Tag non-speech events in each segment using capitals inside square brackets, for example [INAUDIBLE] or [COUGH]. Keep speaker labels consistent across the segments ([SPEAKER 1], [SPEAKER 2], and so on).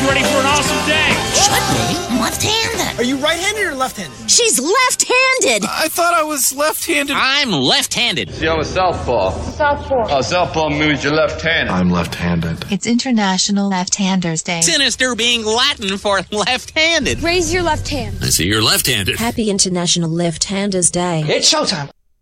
[SPEAKER 1] Who's ready for an awesome day?
[SPEAKER 2] Should be. I'm left-handed.
[SPEAKER 3] Are you right-handed or left-handed?
[SPEAKER 2] She's left-handed.
[SPEAKER 3] I thought I was left-handed.
[SPEAKER 1] I'm left-handed.
[SPEAKER 4] See, I'm a southpaw.
[SPEAKER 5] Southpaw.
[SPEAKER 4] A southpaw means you're left-handed.
[SPEAKER 6] I'm left-handed.
[SPEAKER 7] It's International Left-Handers Day.
[SPEAKER 1] Sinister being Latin for left-handed.
[SPEAKER 5] Raise your left hand.
[SPEAKER 1] I see you're left-handed.
[SPEAKER 8] Happy International Left-Handers Day.
[SPEAKER 3] It's showtime.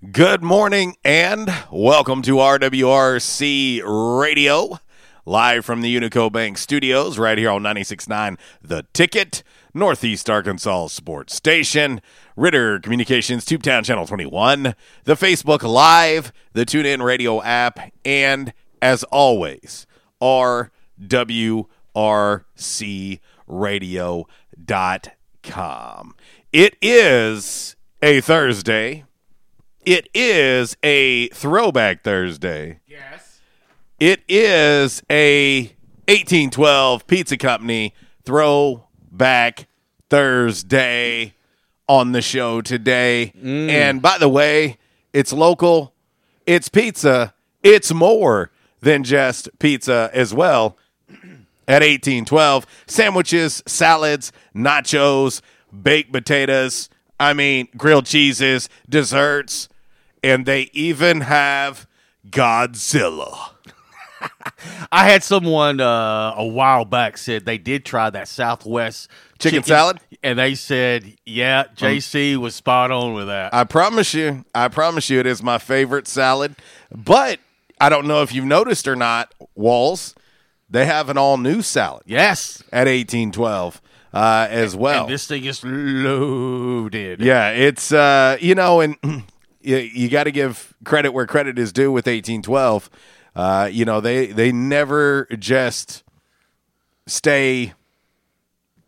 [SPEAKER 9] Good morning and welcome to RWRC Radio, live from the Unico Bank Studios, right here on 96.9 The Ticket, Northeast Arkansas Sports Station, Ritter Communications, Tubetown Channel 21, the Facebook Live, the TuneIn Radio app, and as always, RWRCRadio.com. It is a Thursday. It is a throwback Thursday.
[SPEAKER 1] Yes.
[SPEAKER 9] It is a 1812 Pizza Company throwback Thursday on the show today. Mm. And by the way, it's local, it's pizza, it's more than just pizza as well [CLEARS THROAT] at 1812. Sandwiches, salads, nachos, baked potatoes, I mean, grilled cheeses, desserts, and they even have Godzilla. [LAUGHS]
[SPEAKER 10] I had someone uh, a while back said they did try that Southwest
[SPEAKER 9] Chicken salad?
[SPEAKER 10] and they said, "Yeah, JC was spot on with that."
[SPEAKER 9] I promise you, I promise you, it is my favorite salad. But I don't know if you've noticed or not, Walls, they have an all new salad
[SPEAKER 10] yes,
[SPEAKER 9] at 1812 uh, as well.
[SPEAKER 10] and this thing is loaded.
[SPEAKER 9] Yeah, it's uh, you know, and [CLEARS THROAT] you, you got to give credit where credit is due with 1812. Uh, you know, they they never just stay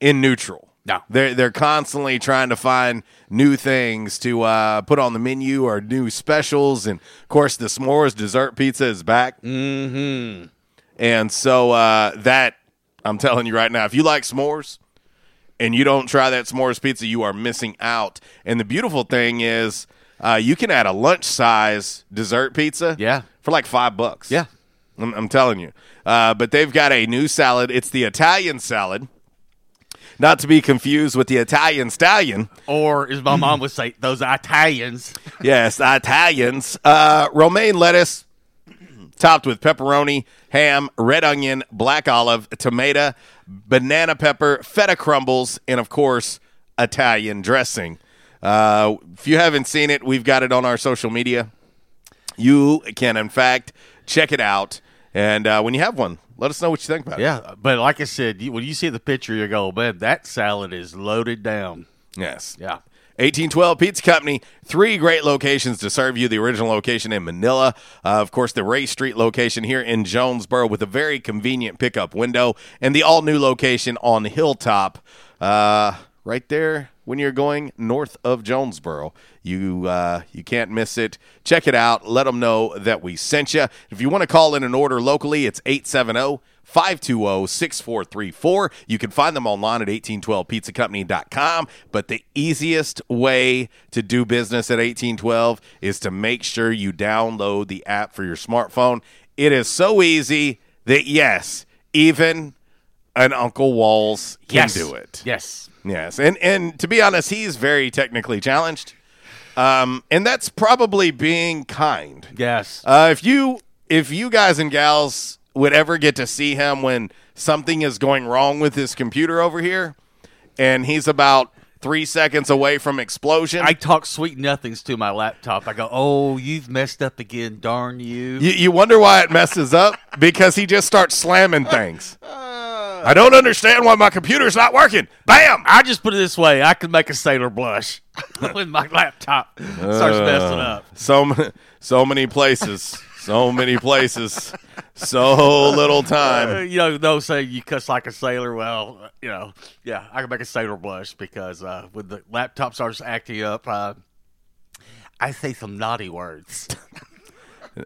[SPEAKER 9] in neutral.
[SPEAKER 10] No.
[SPEAKER 9] They're they're constantly trying to find new things to uh, put on the menu or new specials, and of course, the s'mores dessert pizza is back.
[SPEAKER 10] Mm-hmm.
[SPEAKER 9] And so uh, that I'm telling you right now, if you like s'mores and you don't try that s'mores pizza, you are missing out. And the beautiful thing is, uh, you can add a lunch size dessert pizza,
[SPEAKER 10] Yeah.
[SPEAKER 9] for like five bucks.
[SPEAKER 10] Yeah.
[SPEAKER 9] I'm, I'm telling you. Uh, but they've got a new salad. It's the Italian salad, not to be confused with the Italian stallion.
[SPEAKER 10] Or as my mom would say, those Italians. [LAUGHS]
[SPEAKER 9] Yes, Italians. Uh, romaine lettuce, topped with pepperoni, ham, red onion, black olive, tomato, banana pepper, feta crumbles, and of course, Italian dressing. Uh, if you haven't seen it, we've got it on our social media. You can, in fact, check it out. And uh, when you have one, let us know what you think about it.
[SPEAKER 10] Yeah, but like I said, you, when you see the picture, you go, "Man, that salad is loaded down."
[SPEAKER 9] Yes.
[SPEAKER 10] Yeah.
[SPEAKER 9] 1812 Pizza Company, three great locations to serve you. The original location in Manila, uh, of course, the Ray Street location here in Jonesboro with a very convenient pickup window, and the all new location on Hilltop, uh, right there when you're going north of Jonesboro. You uh, you can't miss it. Check it out. Let them know that we sent you. If you want to call in an order locally, it's 870 520 6434. You can find them online at 1812pizzacompany.com. But the easiest way to do business at 1812 is to make sure you download the app for your smartphone. It is so easy that, yes, even an Uncle Walls can
[SPEAKER 10] Yes.
[SPEAKER 9] do it.
[SPEAKER 10] Yes.
[SPEAKER 9] Yes, and and to be honest, he's very technically challenged, um, and that's probably being kind.
[SPEAKER 10] Yes.
[SPEAKER 9] Uh, if you if you guys and gals would ever get to see him when something is going wrong with his computer over here, and he's about three seconds away from explosion,
[SPEAKER 10] I talk sweet nothings to my laptop. I go, "Oh, you've messed up again, darn you!"
[SPEAKER 9] you, you wonder why it messes up because he just starts slamming things. [LAUGHS] I don't understand why my computer's not working. Bam!
[SPEAKER 10] I just put it this way: I could make a sailor blush [LAUGHS] when my laptop starts messing
[SPEAKER 9] Uh,
[SPEAKER 10] up.
[SPEAKER 9] So many, so many places, so many places, so little
[SPEAKER 10] Uh,
[SPEAKER 9] time.
[SPEAKER 10] you know, those say you cuss like a sailor. Well, you know, yeah, I can make a sailor blush because uh, when the laptop starts acting up, uh, I say some naughty words.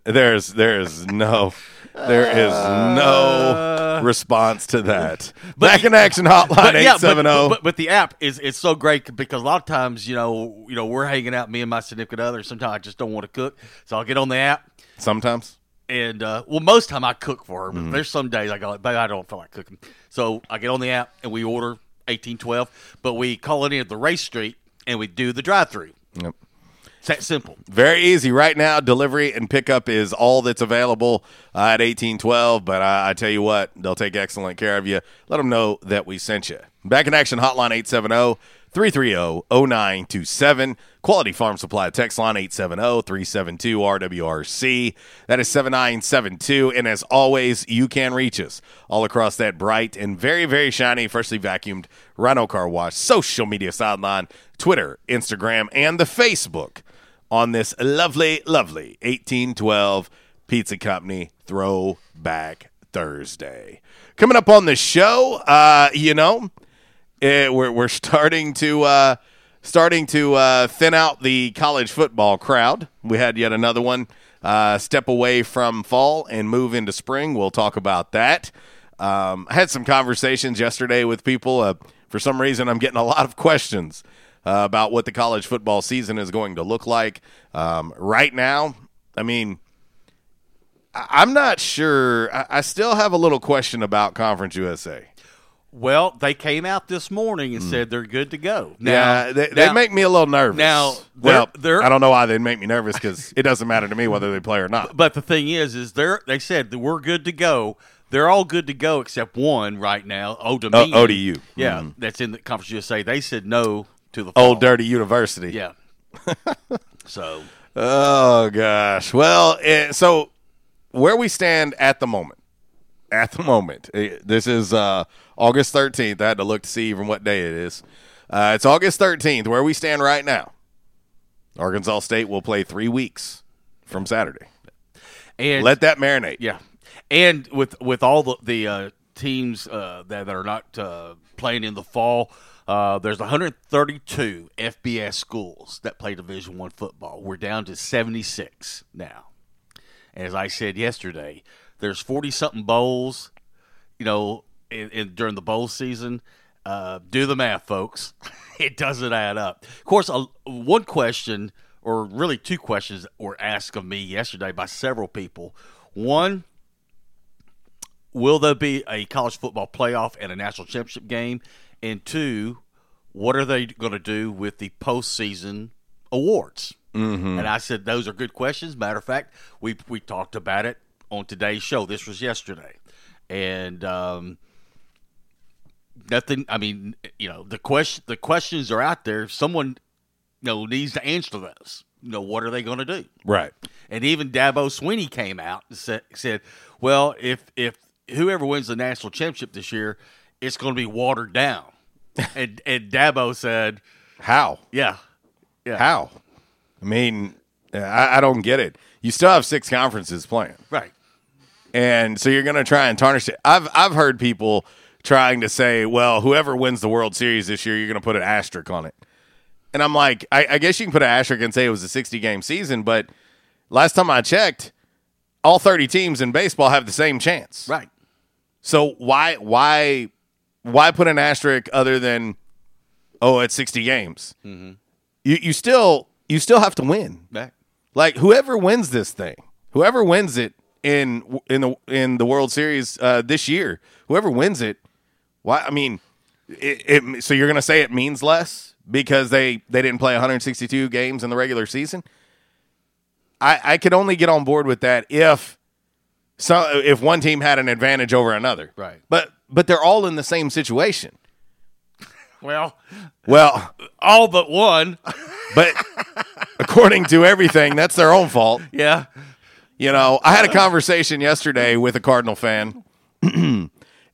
[SPEAKER 9] There's, there's no, there is no response to that. [LAUGHS] Back in action hotline
[SPEAKER 10] yeah,
[SPEAKER 9] eight seven oh.
[SPEAKER 10] but,
[SPEAKER 9] zero.
[SPEAKER 10] but, but the app is it's so great because a lot of times, you know, you know, we're hanging out, me and my significant other. Sometimes I just don't want to cook, so I'll get on the app.
[SPEAKER 9] Sometimes,
[SPEAKER 10] And uh, well, most time I cook for her,
[SPEAKER 9] Mm-hmm.
[SPEAKER 10] there's some days I go, like, babe, I don't feel like cooking. So I get on the app and we order eighteen twelve, but we call it in at the Ray Street and we do the drive through.
[SPEAKER 9] Yep.
[SPEAKER 10] It's that simple.
[SPEAKER 9] very easy right now. Delivery and pickup is all that's available uh, at eighteen twelve. But I, I tell you what, they'll take excellent care of you. Let them know that we sent you. Back in action hotline eight seven zero. 330-0927. Quality Farm Supply text line 870-372-RWRC. That is 7972. And as always, you can reach us all across that bright and very, very shiny, freshly vacuumed Rhino Car Wash social media sideline, Twitter, Instagram, and the Facebook on this lovely, lovely 1812 Pizza Company Throwback Thursday. Coming up on the show, uh, you know, eh, we're we're starting to uh, starting to uh, thin out the college football crowd. We had yet another one uh, step away from fall and move into spring. We'll talk about that. Um, I had some conversations yesterday with people. Uh, for some reason, I'm getting a lot of questions uh, about what the college football season is going to look like. Um, right now, I mean, I- I'm not sure. I, I still have a little question about Conference USA.
[SPEAKER 10] Well, they came out this morning and said they're good to go. Now,
[SPEAKER 9] yeah, they, they make me a little nervous.
[SPEAKER 10] now,
[SPEAKER 9] well,
[SPEAKER 10] they're- they're-
[SPEAKER 9] I don't know why they make me nervous because it doesn't matter to me whether they play or not.
[SPEAKER 10] But the thing is, is they're they said that we're good to go. They're all good to go except one right now, Old
[SPEAKER 9] O- ODU.
[SPEAKER 10] Yeah,
[SPEAKER 9] Mhm.
[SPEAKER 10] that's in the Conference USA. They said no to the fall.
[SPEAKER 9] Old Dirty University.
[SPEAKER 10] Yeah. [LAUGHS] so
[SPEAKER 9] Oh gosh. Well, eh, so where we stand at the moment. At the moment, eh, this is uh, August 13th. I had to look to see even what day it is. Uh, it's August 13th. Where we stand right now, Arkansas State will play three weeks from Saturday.
[SPEAKER 10] and
[SPEAKER 9] Let that marinate.
[SPEAKER 10] Yeah, and with with all the the uh, teams uh, that, that are not uh, playing in the fall, uh, there's 132 FBS schools that play Division One football. We're down to 76 now. As I said yesterday, there's 40 something bowls. You know, in, in during the bowl season. Uh, do the math, folks. [LAUGHS] it doesn't add up. Of course, uh, one question, or really two questions, were asked of me yesterday by several people. One, will there be a college football playoff and a national championship game? And two, what are they going to do with the postseason awards?
[SPEAKER 9] Mhm.
[SPEAKER 10] And I said those are good questions. Matter of fact, we we talked about it on today's show. This was yesterday, and um, nothing. I mean, you know, the question the questions are out there. Someone you know needs to answer those. You know, what are they going to do?
[SPEAKER 9] Right.
[SPEAKER 10] And even Dabo Swinney came out and said, said "Well, if if whoever wins the national championship this year, it's going to be watered down." [LAUGHS] and and Dabo said,
[SPEAKER 9] "How?
[SPEAKER 10] Yeah, Yeah.
[SPEAKER 9] How? I mean, I, I don't get it. You still have six conferences playing,
[SPEAKER 10] Right.
[SPEAKER 9] and so you're going to try and tarnish it. I've I've heard people trying to say, well, whoever wins the World Series this year, you're going to put an asterisk on it. And I'm like, I, I guess you can put an asterisk and say it was a 60 game season, but last time I checked, all 30 teams in baseball have the same chance.
[SPEAKER 10] Right.
[SPEAKER 9] So why why why put an asterisk other than oh it's 60 games?
[SPEAKER 10] Mm-hmm.
[SPEAKER 9] You you still you still have to win.
[SPEAKER 10] Back.
[SPEAKER 9] Like whoever wins this thing, whoever wins it in in the in the World Series uh, this year, whoever wins it, why? I mean, it, it, so you're going to say it means less because they they didn't play 162 games in the regular season. I I could only get on board with that if so if one team had an advantage over another.
[SPEAKER 10] Right.
[SPEAKER 9] But but they're all in the same situation.
[SPEAKER 10] Well,
[SPEAKER 9] Well,
[SPEAKER 10] all but one.
[SPEAKER 9] but according to everything, that's their own fault.
[SPEAKER 10] Yeah.
[SPEAKER 9] You know, I had a conversation yesterday with a Cardinal fan, [CLEARS THROAT]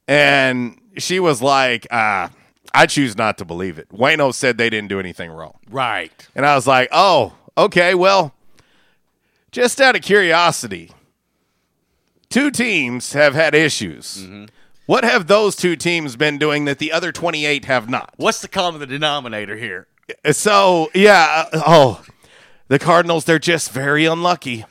[SPEAKER 9] and she was like, ah, I choose not to believe it. Waino said they didn't do anything wrong.
[SPEAKER 10] Right.
[SPEAKER 9] And I was like, oh, okay, well, just out of curiosity, two teams have had issues. What have those two teams been doing that the other 28 have not?
[SPEAKER 10] What's the common denominator here?
[SPEAKER 9] So, yeah, uh, oh, the Cardinals, they're just very unlucky.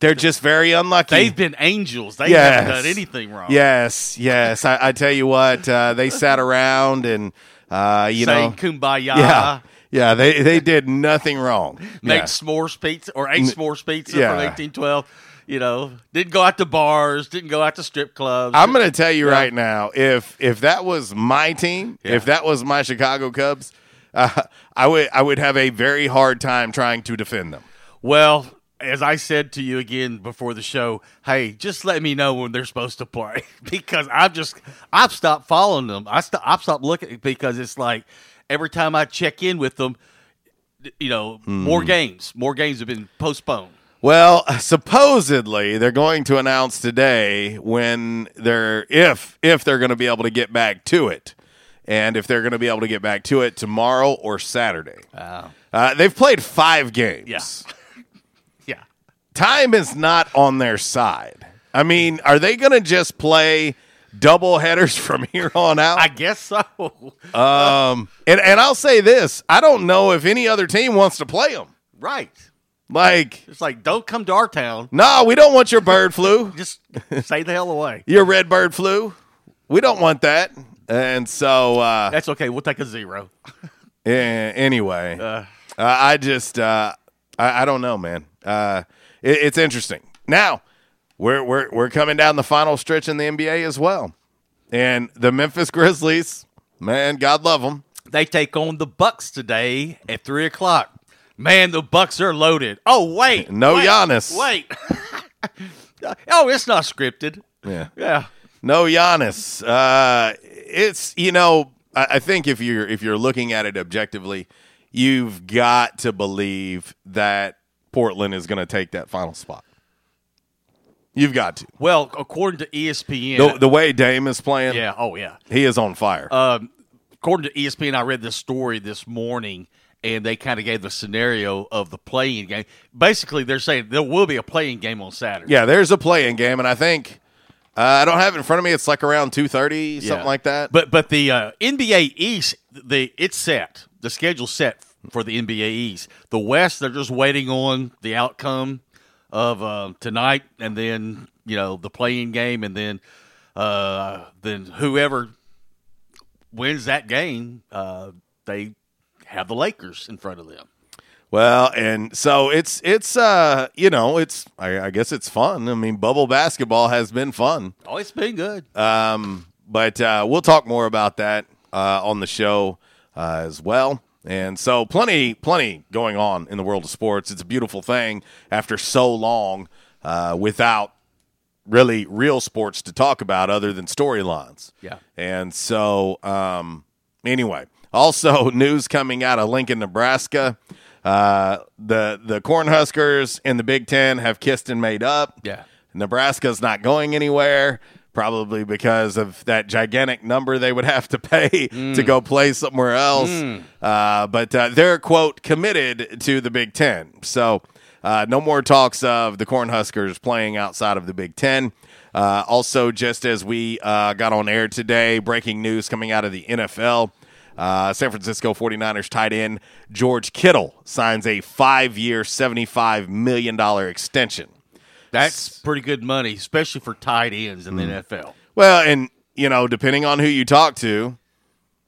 [SPEAKER 9] They're just very unlucky.
[SPEAKER 10] They've been angels. They
[SPEAKER 9] Yes.
[SPEAKER 10] haven't done anything wrong.
[SPEAKER 9] Yes, yes. I, I tell you what, uh, they sat around and uh, you
[SPEAKER 10] Saying
[SPEAKER 9] know,
[SPEAKER 10] kumbaya.
[SPEAKER 9] yeah, yeah. They they did nothing wrong.
[SPEAKER 10] Make
[SPEAKER 9] Yeah.
[SPEAKER 10] s'mores pizza or ate s'mores pizza
[SPEAKER 9] yeah.
[SPEAKER 10] from 1812. You know, didn't go out to bars, didn't go out to strip clubs.
[SPEAKER 9] I'm going to tell you
[SPEAKER 10] Yeah.
[SPEAKER 9] right now, if if that was my team,
[SPEAKER 10] Yeah.
[SPEAKER 9] if that was my Chicago Cubs, [LAUGHS] uh, I would I would have a very hard time trying to defend them.
[SPEAKER 10] Well, as I said to you again before the show, hey, just let me know when they're supposed to play [LAUGHS] because I've just I've stopped following them. I st- I've stopped looking because it's like every time I check in with them, you know, more
[SPEAKER 9] Hmm.
[SPEAKER 10] games, more games have been postponed.
[SPEAKER 9] Well, [LAUGHS] supposedly they're going to announce today when they're if if they're going to be able to get back to it, and if they're going to be able to get back to it tomorrow or Saturday.
[SPEAKER 10] Wow.
[SPEAKER 9] Uh, they've played five games.
[SPEAKER 10] Yeah. [LAUGHS] yeah.
[SPEAKER 9] Time is not on their side. I mean, are they going to just play double headers [LAUGHS] from here on out?
[SPEAKER 10] I guess so.
[SPEAKER 9] Um, and and I'll say this: I don't know if any other team wants to play them.
[SPEAKER 10] right.
[SPEAKER 9] Like,
[SPEAKER 10] It's like don't come to our town.
[SPEAKER 9] no, we don't want your bird flu. [LAUGHS]
[SPEAKER 10] Just stay the hell away. [LAUGHS]
[SPEAKER 9] your red bird flu. We don't want that. And so, uh,
[SPEAKER 10] That's okay. We'll take a zero. [LAUGHS]
[SPEAKER 9] eh, anyway,
[SPEAKER 10] Uh,
[SPEAKER 9] uh, I just, uh, I, I don't know, man. Uh, it, it's interesting. Now, we're, we're, we're coming down the final stretch in the NBA as well. And the Memphis Grizzlies, man, God love them.
[SPEAKER 10] they take on the Bucks today at three o'clock. Man, the Bucks are loaded. Oh wait,
[SPEAKER 9] No
[SPEAKER 10] wait,
[SPEAKER 9] Giannis.
[SPEAKER 10] Wait. [LAUGHS] oh, it's not scripted.
[SPEAKER 9] Yeah.
[SPEAKER 10] Yeah.
[SPEAKER 9] No Giannis. Uh, it's you know I, I think if you're if you're looking at it objectively, you've got to believe that Portland is going to take that final spot. You've got to.
[SPEAKER 10] Well, according to ESPN,
[SPEAKER 9] The, the way Dame is playing,
[SPEAKER 10] yeah. Oh yeah.
[SPEAKER 9] he is on fire.
[SPEAKER 10] Um, according to ESPN, I read this story this morning, and they kind of gave the scenario of the play-in game. Basically, they're saying there will be a play-in game on Saturday.
[SPEAKER 9] yeah, there's a play-in game, and I think uh, I don't have it in front of me. It's like around two thirty, something
[SPEAKER 10] Yeah.
[SPEAKER 9] like that.
[SPEAKER 10] But but the uh, NBA East, the it's set. The schedule's set for the NBA East. The West, they're just waiting on the outcome of uh, tonight, and then you know the play-in game, and then uh, then whoever wins that game, uh, they have the Lakers in front of them.
[SPEAKER 9] Well, and so it's it's uh you know it's I, I guess it's fun. I mean, bubble basketball has been fun.
[SPEAKER 10] Oh, it's been good.
[SPEAKER 9] Um, but uh, we'll talk more about that uh, on the show uh, as well. And so, plenty, plenty going on in the world of sports. It's a beautiful thing after so long uh, without really real sports to talk about other than storylines.
[SPEAKER 10] Yeah.
[SPEAKER 9] And so, um, anyway, also news coming out of Lincoln, Nebraska. Uh, the the Cornhuskers in the Big Ten have kissed and made up.
[SPEAKER 10] Yeah.
[SPEAKER 9] Nebraska's not going anywhere. probably because of that gigantic number they would have to pay [LAUGHS] to go play somewhere else. Uh, but uh, they're, quote, committed to the Big Ten. So uh, no more talks of the Cornhuskers playing outside of the Big Ten. Uh, also, just as we uh, got on air today, breaking news coming out of the NFL. Uh, San Francisco 49ers tight end George Kittle signs a five year, $75 million extension.
[SPEAKER 10] That's pretty good money, especially for tight ends in the NFL.
[SPEAKER 9] Well, and, you know, depending on who you talk to,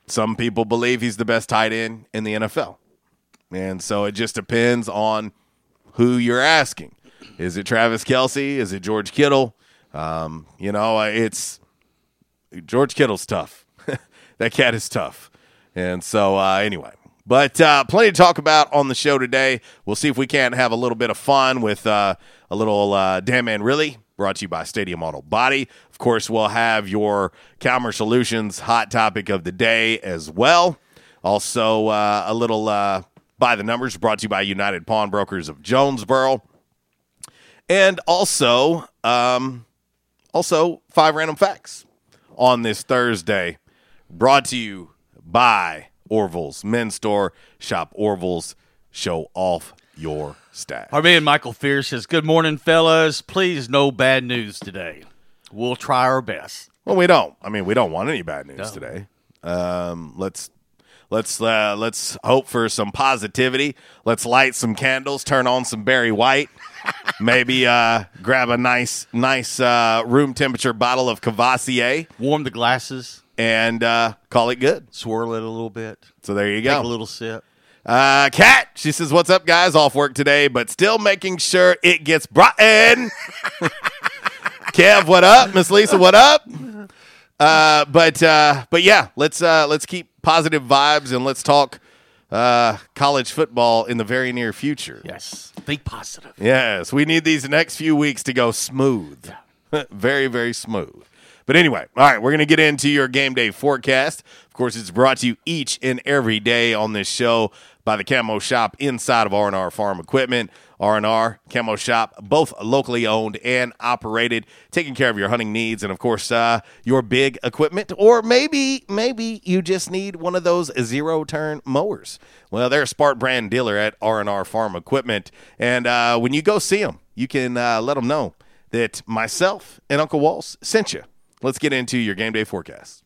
[SPEAKER 9] some people believe he's the best tight end in the NFL. And so it just depends on who you're asking. Is it Travis Kelce? Is it George Kittle? Um, you know, it's George Kittle's tough. [LAUGHS] that cat is tough. And so, uh, anyway, but uh, plenty to talk about on the show today. We'll see if we can't have a little bit of fun with uh, a little uh, Damn Man Really, brought to you by Stadium Auto Body. Of course, we'll have your Calmer Solutions hot topic of the day as well. Also, uh, a little uh, by the numbers brought to you by United Pawnbrokers of Jonesboro. And also, um, also five random facts on this Thursday, brought to you by Orville's Men's Store. Shop Orville's, show off your stash.
[SPEAKER 10] Our man Michael Fierce says, Good morning, fellas. Please, no bad news today. We'll try our best.
[SPEAKER 9] Well, we don't. I mean, we don't want any bad news
[SPEAKER 10] No.
[SPEAKER 9] today. Um, let's let's uh, let's hope for some positivity. Let's light some candles, turn on some Barry White, [LAUGHS] maybe uh, grab a nice nice uh, room temperature bottle of Courvoisier,
[SPEAKER 10] Warm the glasses,
[SPEAKER 9] and uh, call it good.
[SPEAKER 10] swirl it a little bit,
[SPEAKER 9] So there you
[SPEAKER 10] take
[SPEAKER 9] go.
[SPEAKER 10] a little sip.
[SPEAKER 9] Uh, Kat, she says, "What's up, guys? Off work today, but still making sure it gets brought in." [LAUGHS] Kev, what up? Miss Lisa, what up? Uh, but uh, but yeah, let's uh, let's keep positive vibes and let's talk uh, college football in the very near future.
[SPEAKER 10] Yes. Think positive.
[SPEAKER 9] Yes, we need these next few weeks to go smooth. [LAUGHS] very, very smooth. But anyway, all right, we're going to get into your game day forecast. Of course, it's brought to you each and every day on this show by the Camo Shop inside of R&R Farm Equipment. R&R, Camo Shop, both locally owned and operated, taking care of your hunting needs and, of course, uh, your big equipment. Or maybe, maybe you just need one of those zero-turn mowers. Well, they're a Spark brand dealer at R&R Farm Equipment. And uh, when you go see them, you can uh, let them know that myself and Uncle Walls sent you. Let's get into your game day forecast.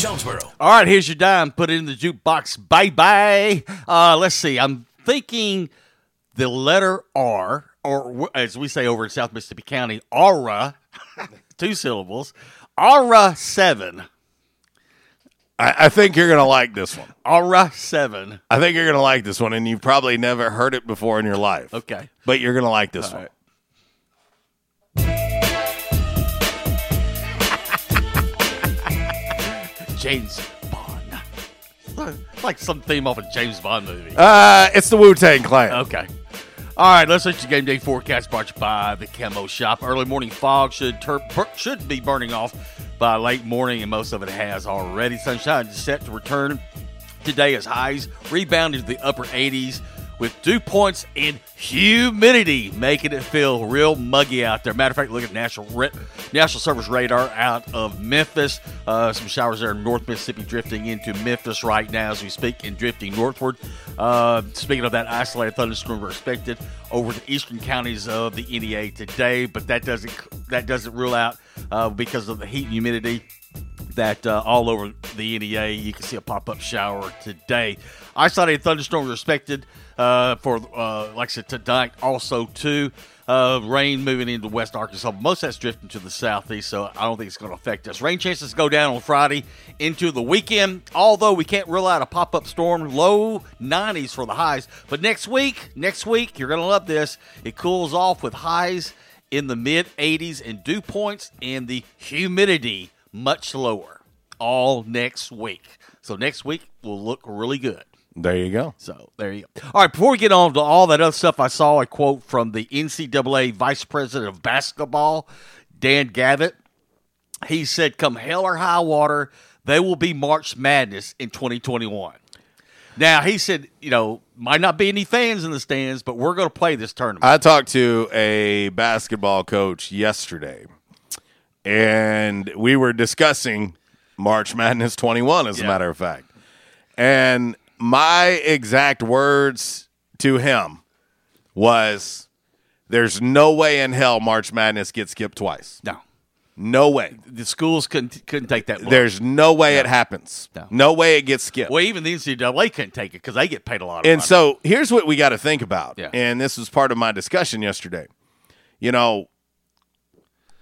[SPEAKER 6] Jonesboro.
[SPEAKER 10] All right, here's your dime. Put it in the jukebox. Bye bye. Uh, let's see. I'm thinking the letter R, or as we say over in South Mississippi County, aura, [LAUGHS] two syllables, aura seven.
[SPEAKER 9] I, I think you're going to like this one.
[SPEAKER 10] Aura seven.
[SPEAKER 9] I think you're going to like this one, and you've probably never heard it before in your life.
[SPEAKER 10] Okay.
[SPEAKER 9] But you're going to like this
[SPEAKER 10] All
[SPEAKER 9] one.
[SPEAKER 10] right. James Bond. [LAUGHS] like some theme off a James Bond movie.
[SPEAKER 9] Uh, it's the Wu Tang Clan.
[SPEAKER 10] Okay. All right, let's let your game day forecast brought you by the Camo Shop. Early morning fog should bur- should be burning off by late morning, and most of it has already. Sunshine is set to return today as highs rebounded to the upper 80s with dew points and humidity, making it feel real muggy out there. Matter of fact, look at National Ra- National Service radar out of Memphis. Uh, some showers there in North Mississippi, drifting into Memphis right now as we speak, and drifting northward. Uh, speaking of that, isolated thunderstorms are expected over the eastern counties of the NEA today, but that doesn't that doesn't rule out uh, because of the heat and humidity that uh, all over the NEA. You can see a pop up shower today. Isolated thunderstorms are expected uh, for, uh, like I said, tonight also too. Uh, rain moving into West Arkansas. Most of that's drifting to the southeast, so I don't think it's going to affect us. Rain chances go down on Friday into the weekend, although we can't rule out a pop up storm. Low 90s for the highs. But next week, next week, you're going to love this. It cools off with highs in the mid 80s and dew points and the humidity much lower all next week. So next week will look really good.
[SPEAKER 9] There you go.
[SPEAKER 10] So there you go. All right, before we get on to all that other stuff, I saw a quote from the NCAA Vice President of Basketball, Dan Gavitt. He said, "Come hell or high water, they will be March Madness in 2021." Now he said, you know, might not be any fans in the stands, but we're going to play this tournament.
[SPEAKER 9] I talked to a basketball coach yesterday, and we were discussing March Madness 21, as a matter of fact. And my exact words to him was there's no way in hell March Madness gets skipped twice.
[SPEAKER 10] No.
[SPEAKER 9] No way.
[SPEAKER 10] the schools couldn't couldn't take that.
[SPEAKER 9] There's no way it happens.
[SPEAKER 10] No.
[SPEAKER 9] No way it gets skipped.
[SPEAKER 10] well, even the NCAA couldn't take it because they get paid a lot of
[SPEAKER 9] And
[SPEAKER 10] money.
[SPEAKER 9] so here's what we got to think about.
[SPEAKER 10] Yeah.
[SPEAKER 9] And this was part of my discussion yesterday. You know,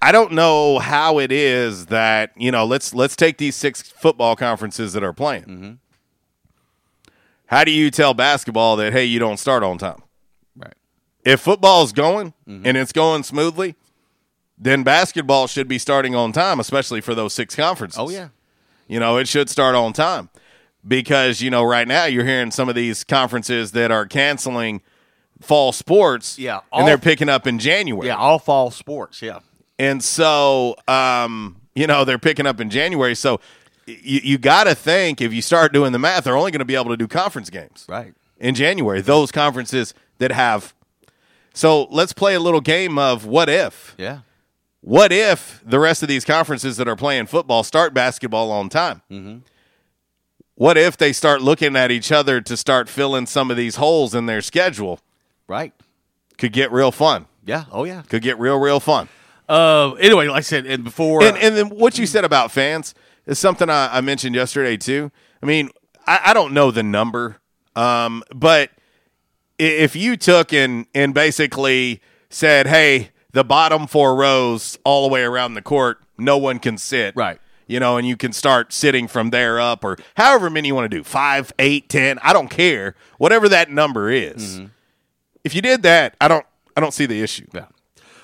[SPEAKER 9] I don't know how it is that, you know, let's let's take these six football conferences that are playing.
[SPEAKER 10] Mm-hmm.
[SPEAKER 9] How do you tell basketball that hey, you don't start on time?
[SPEAKER 10] Right.
[SPEAKER 9] If football's going
[SPEAKER 10] Mm-hmm.
[SPEAKER 9] and it's going smoothly, then basketball should be starting on time, especially for those six conferences.
[SPEAKER 10] oh yeah,
[SPEAKER 9] You know, it should start on time because, you know, right now you're hearing some of these conferences that are canceling fall sports.
[SPEAKER 10] Yeah, all-
[SPEAKER 9] And they're picking up in January.
[SPEAKER 10] yeah, all fall sports. Yeah,
[SPEAKER 9] And so, um, you know, they're picking up in January. So you, you got to think if you start doing the math, they're only going to be able to do conference games
[SPEAKER 10] right.
[SPEAKER 9] in January. Those conferences that have. So let's play a little game of what if.
[SPEAKER 10] Yeah,
[SPEAKER 9] What if the rest of these conferences that are playing football start basketball on time?
[SPEAKER 10] Mm-hmm.
[SPEAKER 9] What if they start looking at each other to start filling some of these holes in their schedule?
[SPEAKER 10] right.
[SPEAKER 9] Could get real fun.
[SPEAKER 10] Yeah. Oh yeah.
[SPEAKER 9] Could get real, real fun.
[SPEAKER 10] Uh, anyway, like I said, and before
[SPEAKER 9] And, and then what you said about fans is something I, I mentioned yesterday too. I mean, I, I don't know the number, um, but if you took and and basically said, "Hey, the bottom four rows all the way around the court, no one can sit,"
[SPEAKER 10] Right.
[SPEAKER 9] You know, and you can start sitting from there up, or however many you want to do, five, eight, ten. I don't care, whatever that number is. If you did that, I don't, I don't see the issue.
[SPEAKER 10] Yeah.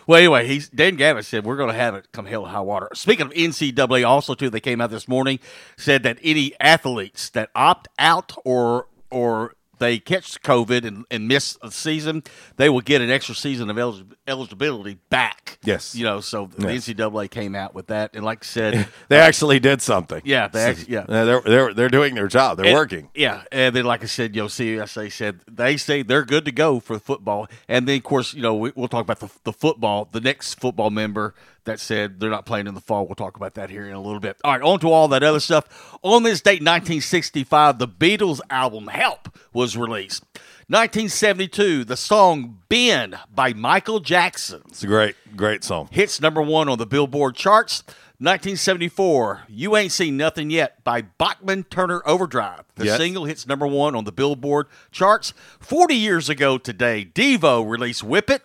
[SPEAKER 10] Well, anyway, he's Dan Gavitt said we're going to have it come hell or high water. Speaking of NCAA, also too, they came out this morning said that any athletes that opt out or or they catch COVID and, and miss a season, they will get an extra season of elig- eligibility back.
[SPEAKER 9] Yes.
[SPEAKER 10] you know. So the
[SPEAKER 9] Yes.
[SPEAKER 10] NCAA came out with that, and like I said, [LAUGHS]
[SPEAKER 9] They uh, actually did something.
[SPEAKER 10] yeah, they actually, yeah.
[SPEAKER 9] they're they're they're doing their job. They're
[SPEAKER 10] And-
[SPEAKER 9] working.
[SPEAKER 10] Yeah, and then like I said, you know, CSA said they say they're good to go for football, and then of course, you know, we, we'll talk about the, the football. The next football member that said they're not playing in the fall. We'll talk about that here in a little bit. All right, on to all that other stuff. On this date, 1965, the Beatles album "Help" was released. 1972, the song "Ben" by Michael Jackson
[SPEAKER 9] It's a great great song.
[SPEAKER 10] hits number one on the Billboard charts. 1974, You Ain't Seen Nothing Yet by Bachman Turner Overdrive. The
[SPEAKER 9] Yes.
[SPEAKER 10] single hits number one on the Billboard charts. 40 years ago today, Devo released Whip It.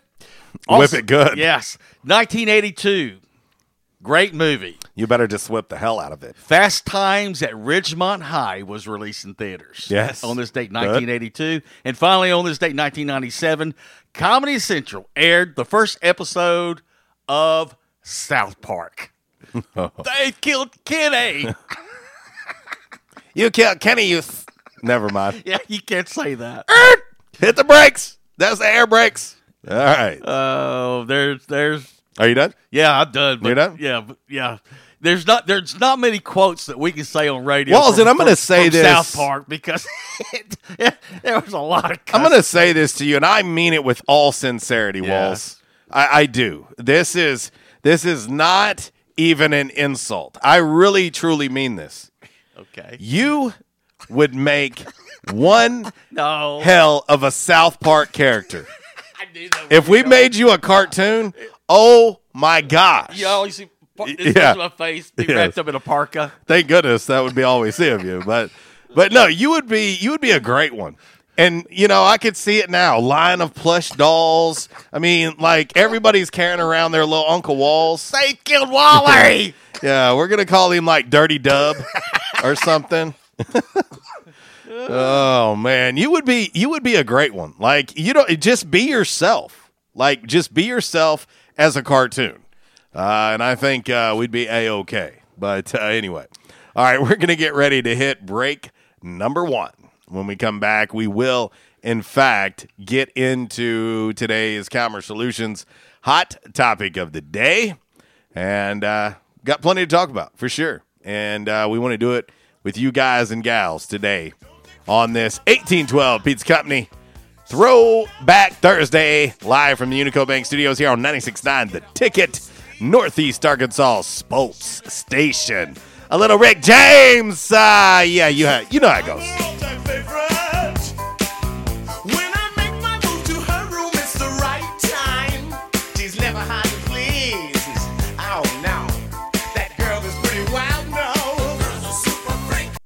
[SPEAKER 9] Whip It Good.
[SPEAKER 10] Yes. 1982, great movie.
[SPEAKER 9] You better just whip the hell out of it.
[SPEAKER 10] Fast Times at Ridgemont High was released in theaters.
[SPEAKER 9] Yes.
[SPEAKER 10] On this date,
[SPEAKER 9] Good.
[SPEAKER 10] 1982. And finally, on this date, 1997, Comedy Central aired the first episode of South Park. [LAUGHS] they killed Kenny.
[SPEAKER 9] You killed Kenny. You. Th- Never mind. [LAUGHS]
[SPEAKER 10] yeah, you can't say that.
[SPEAKER 9] Hit the brakes. That's the air brakes. All right.
[SPEAKER 10] Oh, there's, there's,
[SPEAKER 9] Are you done?
[SPEAKER 10] yeah, I'm done. But,
[SPEAKER 9] You're done?
[SPEAKER 10] Yeah, but, yeah. There's not, there's not many quotes that we can say on radio.
[SPEAKER 9] Walls,
[SPEAKER 10] from-
[SPEAKER 9] and I'm gonna say this-
[SPEAKER 10] South Park because [LAUGHS] it, there was a lot of.
[SPEAKER 9] I'm going to say this to you, and I mean it with all sincerity,
[SPEAKER 10] Yes.
[SPEAKER 9] Walls. I, I do. This is this is not even an insult. I really, truly mean this.
[SPEAKER 10] Okay.
[SPEAKER 9] You would make one [LAUGHS]
[SPEAKER 10] No.
[SPEAKER 9] hell of a South Park character. If we made you a cartoon, oh my gosh.
[SPEAKER 10] You always see this
[SPEAKER 9] Yeah.
[SPEAKER 10] yeah. my face be
[SPEAKER 9] Yes.
[SPEAKER 10] wrapped up in a parka.
[SPEAKER 9] Thank goodness that would be all we see of you. But [LAUGHS] but no, you would be you would be a great one. And you know, I could see it now. Line of plush dolls. I mean, like everybody's carrying around their little Uncle Walls.
[SPEAKER 10] They killed Wally. [LAUGHS]
[SPEAKER 9] Yeah, we're gonna call him like Dirty Dub or something. [LAUGHS] oh man, you would be you would be a great one. Like you don't just be yourself. Like just be yourself as a cartoon. Uh, and I think uh, we'd be a okay. But uh, anyway, all right, [LAUGHS] we're to get ready to hit break number one. When we come back, we will, in fact, get into today's Commerce Solutions hot topic of the day. And uh, got plenty to talk about for sure. And uh, we want to do it with you guys and gals today on this 1812 Pizza Company Throwback Thursday, live from the Unico Bank Studios here on 96.9 The Ticket, Northeast Arkansas Sports Station. A little Rick James. Uh, yeah, you, you know how it goes.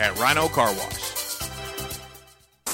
[SPEAKER 9] at Rhino Car Wash.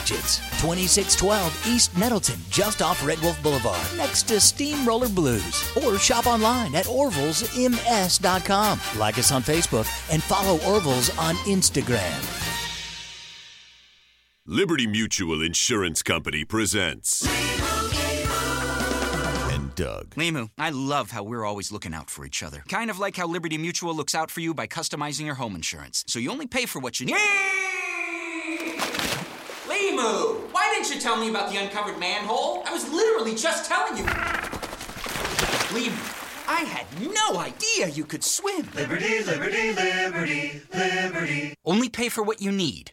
[SPEAKER 11] budgets. 2612 East Nettleton, just off Red Wolf Boulevard, next to Steamroller Blues. Or shop online at orvillsms.com. Like us on Facebook and follow Orville's on Instagram.
[SPEAKER 12] Liberty Mutual Insurance Company presents. And Doug.
[SPEAKER 13] Limu, I love how we're always looking out for each other. Kind of like how Liberty Mutual looks out for you by customizing your home insurance. So you only pay for what you need.
[SPEAKER 14] Why didn't you tell me about the uncovered manhole? I was literally just telling you. Leave me. I had no idea you could swim.
[SPEAKER 15] Liberty, liberty, liberty, liberty.
[SPEAKER 13] Only pay for what you need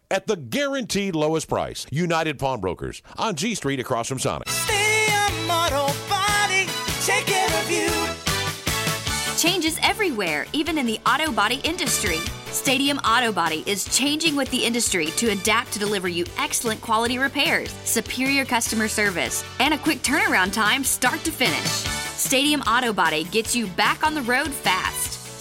[SPEAKER 16] at the guaranteed lowest price. United Pawnbrokers on G Street across from Sonic.
[SPEAKER 17] Stadium Auto Body, take care of you.
[SPEAKER 18] Changes everywhere, even in the auto body industry. Stadium Auto Body is changing with the industry to adapt to deliver you excellent quality repairs, superior customer service, and a quick turnaround time start to finish. Stadium Auto Body gets you back on the road fast.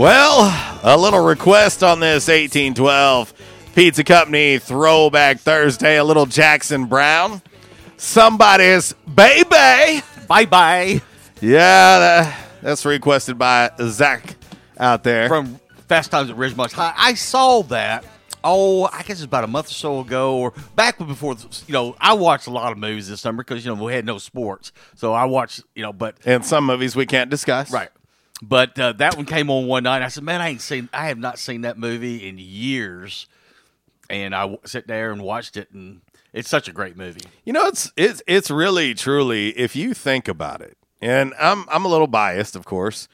[SPEAKER 9] Well, a little request on this 1812 Pizza Company Throwback Thursday, a little Jackson Browne. Somebody's baby.
[SPEAKER 10] Bye bye.
[SPEAKER 9] Yeah, that, that's requested by Zach out there.
[SPEAKER 10] From Fast Times at Ridgemont High. I saw that. Oh, I guess it's about a month or so ago, or back before. You know, I watched a lot of movies this summer because you know we had no sports, so I watched. You know, but
[SPEAKER 9] and some movies we can't discuss.
[SPEAKER 10] Right. But uh, that one came on one night. I said, "Man, I ain't seen. I have not seen that movie in years." And I w- sat there and watched it, and it's such a great movie.
[SPEAKER 9] You know, it's it's it's really truly if you think about it, and I'm I'm a little biased, of course,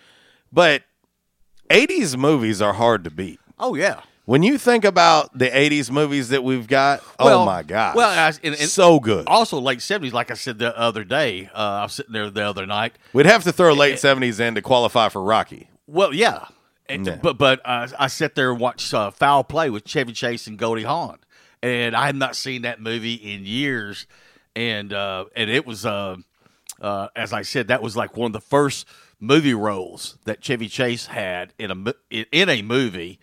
[SPEAKER 9] but 80s movies are hard to beat.
[SPEAKER 10] Oh yeah.
[SPEAKER 9] When you think about the 80s movies that we've got, oh my god.
[SPEAKER 10] Well, I, and, and
[SPEAKER 9] so good.
[SPEAKER 10] Also, late seventies, like I said the other day, uh, I was sitting there the other night.
[SPEAKER 9] We'd have to throw late 70s in to qualify for Rocky.
[SPEAKER 10] Well, yeah, And-
[SPEAKER 9] Yeah.
[SPEAKER 10] but but uh, I sat there and watched uh, Foul Play with Chevy Chase and Goldie Hawn, and I had not seen that movie in years, and uh, and it was uh, uh, as I said, that was like one of the first movie roles that Chevy Chase had in a in a movie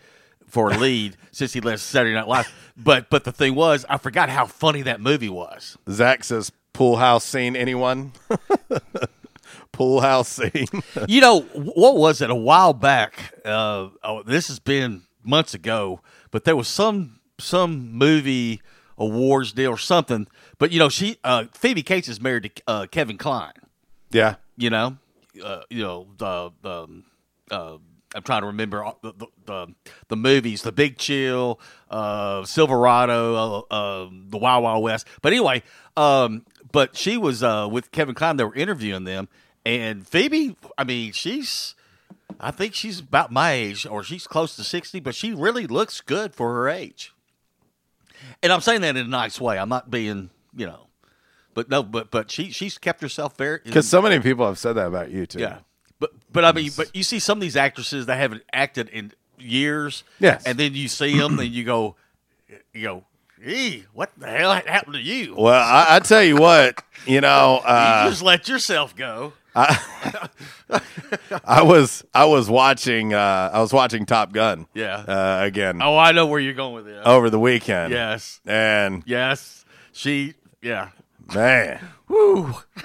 [SPEAKER 10] for a lead since he left Saturday Night Live. But but the thing was, I forgot how funny that movie was.
[SPEAKER 9] Zach says, "Pool house scene, anyone?" [LAUGHS] Pool house scene.
[SPEAKER 10] you know what was it a while back? Uh, oh, this has been months ago, but there was some some movie awards deal or something. But you know, she uh, Phoebe Cates is married to uh, Kevin Kline.
[SPEAKER 9] yeah.
[SPEAKER 10] You know, uh, you know the the. I'm trying to remember the, the the the movies, The Big Chill, uh, Silverado, uh, uh, The Wild Wild West. But anyway, um, but she was uh, with Kevin Kline. They were interviewing them, and Phoebe. I mean, she's. I think she's about my age, or she's close to sixty, but she really looks good for her age. And I'm saying that in a nice way. I'm not being, you know, But no, but but she she's kept herself very
[SPEAKER 9] Because so many people have said that about you too.
[SPEAKER 10] yeah. But but I mean, but you see some of these actresses that haven't acted in years.
[SPEAKER 9] Yes.
[SPEAKER 10] And then you see them, and you go, you go, "Ee, what the hell happened to you?"
[SPEAKER 9] Well, I, I tell you what, you know, [LAUGHS] uh,
[SPEAKER 10] you just let yourself go. [LAUGHS]
[SPEAKER 9] I, I was I was watching uh, I was watching Top Gun.
[SPEAKER 10] Yeah.
[SPEAKER 9] Uh, again.
[SPEAKER 10] Oh, I know where you're going with this.
[SPEAKER 9] Over the weekend.
[SPEAKER 10] Yes.
[SPEAKER 9] And
[SPEAKER 10] Yes. She. Yeah.
[SPEAKER 9] man,
[SPEAKER 10] Woo. [LAUGHS]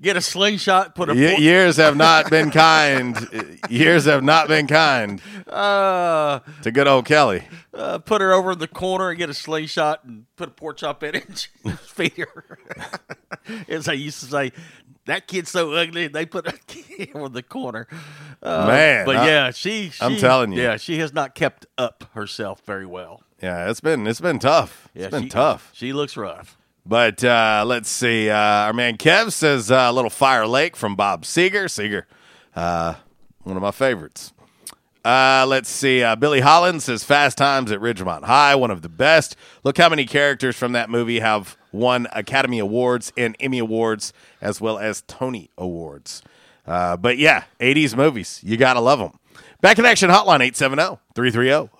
[SPEAKER 10] Get a slingshot. Put a.
[SPEAKER 9] ye- years have not [LAUGHS] been kind. years have not been kind
[SPEAKER 10] Uh,
[SPEAKER 9] to good old Kelly.
[SPEAKER 10] uh, put her over in the corner and get a slingshot and put a pork chop in it [LAUGHS] and feed her. [LAUGHS] As I used to say, that kid's so ugly. They put a kid over the corner. Uh,
[SPEAKER 9] Man,
[SPEAKER 10] but
[SPEAKER 9] I-
[SPEAKER 10] yeah, she, she.
[SPEAKER 9] I'm telling you.
[SPEAKER 10] yeah, she has not kept up herself very well.
[SPEAKER 9] Yeah, it's been it's been tough.
[SPEAKER 10] Yeah,
[SPEAKER 9] It's been
[SPEAKER 10] she-
[SPEAKER 9] tough.
[SPEAKER 10] She looks rough.
[SPEAKER 9] But uh, let's see. Uh, our man Kev says uh, a little Fire Lake from Bob Seger. Seger, uh, one of my favorites. Uh, let's see. Uh, Billy Holland says Fast Times at Ridgemont High, one of the best. Look how many characters from that movie have won Academy Awards and Emmy Awards, as well as Tony Awards. Uh, but yeah, 80s movies. You got to love them. Back in Action Hotline 870 330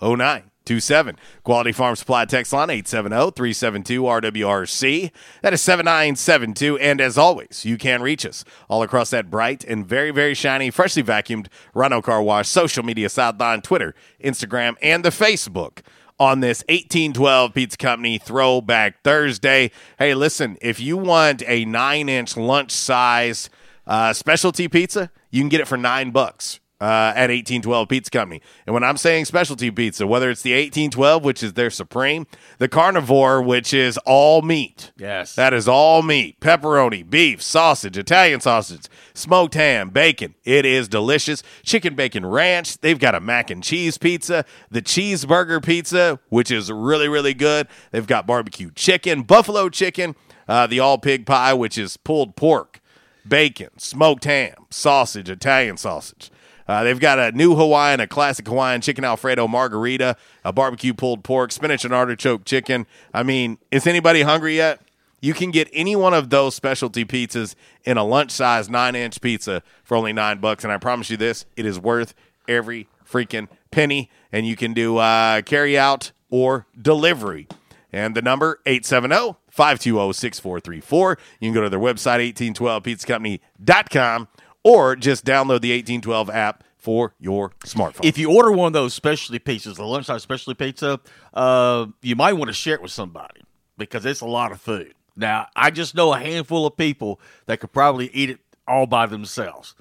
[SPEAKER 9] 0927. Quality Farm Supply Text Line 870 372 RWRC. That is 7972. And as always, you can reach us all across that bright and very, very shiny, freshly vacuumed Rhino Car Wash social media sideline, Twitter, Instagram, and the Facebook on this 1812 Pizza Company Throwback Thursday. Hey, listen, if you want a nine inch lunch size uh, specialty pizza, you can get it for nine bucks. Uh, at 1812 Pizza Company. And when I'm saying specialty pizza, whether it's the 1812, which is their supreme, the carnivore, which is all meat.
[SPEAKER 10] Yes.
[SPEAKER 9] That is all meat. Pepperoni, beef, sausage, Italian sausage, smoked ham, bacon. It is delicious. Chicken bacon ranch. They've got a mac and cheese pizza, the cheeseburger pizza, which is really, really good. They've got barbecue chicken, buffalo chicken, uh, the all pig pie, which is pulled pork, bacon, smoked ham, sausage, Italian sausage. Uh, they've got a new Hawaiian, a classic Hawaiian chicken Alfredo margarita, a barbecue pulled pork, spinach and artichoke chicken. I mean, is anybody hungry yet? You can get any one of those specialty pizzas in a lunch size nine inch pizza for only nine bucks. And I promise you this, it is worth every freaking penny. And you can do uh, carry out or delivery. And the number 870 520 6434. You can go to their website, 1812pizzacompany.com, or just download the 1812 app for your smartphone.
[SPEAKER 10] If you order one of those specialty pizzas, the lunchtime specialty pizza, uh, you might want to share it with somebody because it's a lot of food. Now, I just know a handful of people that could probably eat it all by themselves.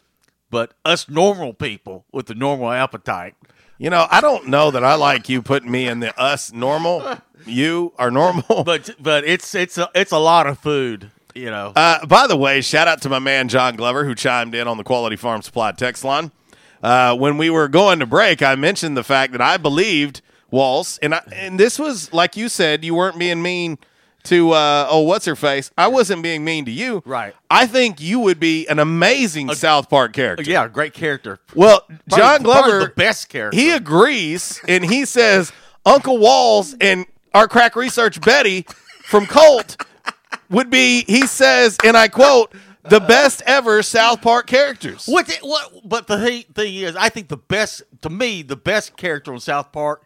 [SPEAKER 10] But us normal people with the normal appetite,
[SPEAKER 9] You know, I don't know that I like you putting me in the us normal. [LAUGHS] You are normal.
[SPEAKER 10] but but it's it's a, it's a lot of food, you know.
[SPEAKER 9] Uh, by the way, shout out to my man John Glover who chimed in on the Quality Farm Supply text line. Uh, when we were going to break, I mentioned the fact that I believed Walls, and I, and this was like you said, you weren't being mean to uh, oh what's her face. I wasn't being mean to you.
[SPEAKER 10] Right.
[SPEAKER 9] I think you would be an amazing South Park character.
[SPEAKER 10] yeah, great character.
[SPEAKER 9] Well,
[SPEAKER 10] Probably-
[SPEAKER 9] John Glover,
[SPEAKER 10] the best character.
[SPEAKER 9] He agrees, and he says Uncle Walls and our crack research Betty from Colt would be. He says, and I quote, the best ever South Park characters.
[SPEAKER 10] What? The, what? But the thing, thing is, I think the best to me, the best character on South Park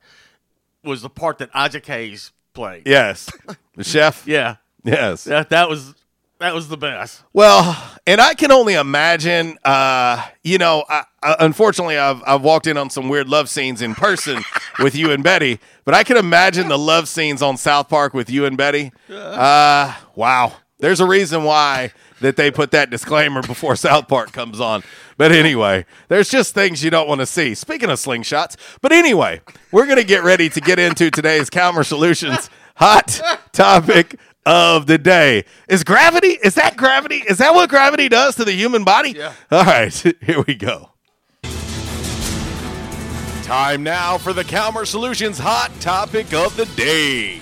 [SPEAKER 10] was the part that Isaac Hayes played.
[SPEAKER 9] Yes, the chef. [LAUGHS]
[SPEAKER 10] Yeah,
[SPEAKER 9] Yes.
[SPEAKER 10] that that was that was the best.
[SPEAKER 9] Well, and I can only imagine. Uh, you know, I, I, unfortunately, I've I've walked in on some weird love scenes in person [LAUGHS] with you and Betty, but I can imagine the love scenes on South Park with you and Betty. Uh, wow. There's a reason why that they put that disclaimer before South Park comes on. But anyway, there's just things you don't want to see. Speaking of slingshots, but anyway, we're gonna get ready to get into today's Calmer Solutions hot topic of the day. Is gravity? Is that gravity? Is that what gravity does to the human body? Yeah. All right, [LAUGHS] here we go. Time now for the Calmer Solutions hot topic of the day.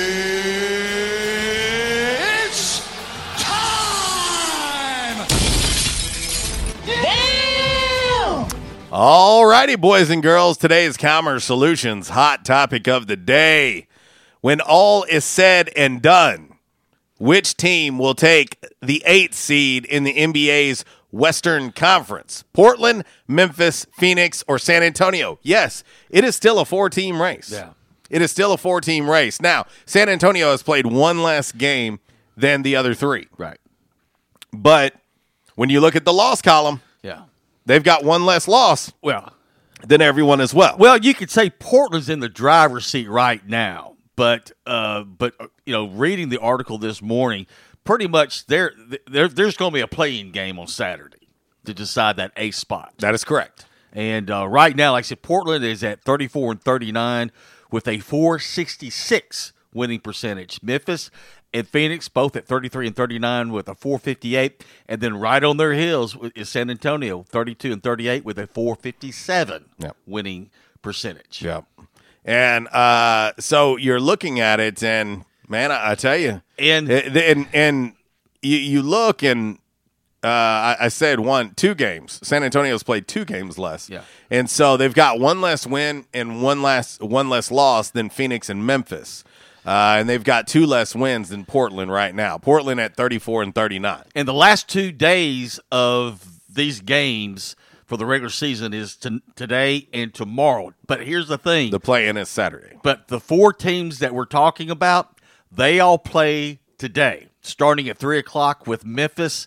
[SPEAKER 9] All righty, boys and girls. Today's Calmer Solutions hot topic of the day. When all is said and done, which team will take the eighth seed in the NBA's Western Conference? Portland, Memphis, Phoenix, or San Antonio? Yes, it is still a four team race.
[SPEAKER 10] Yeah.
[SPEAKER 9] It is still a four team race. Now, San Antonio has played one less game than the other three.
[SPEAKER 10] Right.
[SPEAKER 9] But when you look at the loss column,
[SPEAKER 10] Yeah.
[SPEAKER 9] They've got one less loss
[SPEAKER 10] Well,
[SPEAKER 9] than everyone as well.
[SPEAKER 10] Well, you could say Portland's in the driver's seat right now, but uh, but uh, you know, reading the article this morning, pretty much there there there's going to be a play-in game on Saturday to decide that A spot.
[SPEAKER 9] That is correct.
[SPEAKER 10] And uh, right now, like I said, Portland is at 34 and 39 with a 466 winning percentage. Memphis and Phoenix both at 33 and 39 with a 458. And then right on their heels is San Antonio, 32 and 38 with a 457
[SPEAKER 9] Yep.
[SPEAKER 10] winning percentage.
[SPEAKER 9] Yep. And uh, so you're looking at it, and man, I, I tell you,
[SPEAKER 10] And-
[SPEAKER 9] and and you, you look, and uh, I, I said one, two games. San Antonio's played two games less,
[SPEAKER 10] Yeah.
[SPEAKER 9] and so they've got one less win and one less one less loss than Phoenix and Memphis, uh, and they've got two less wins than Portland right now. Portland at 34 and 39.
[SPEAKER 10] And the last two days of these games for the regular season is to, today and tomorrow. But here's the thing
[SPEAKER 9] The play-in is Saturday.
[SPEAKER 10] But the four teams that we're talking about, they all play today, starting at three o'clock with Memphis,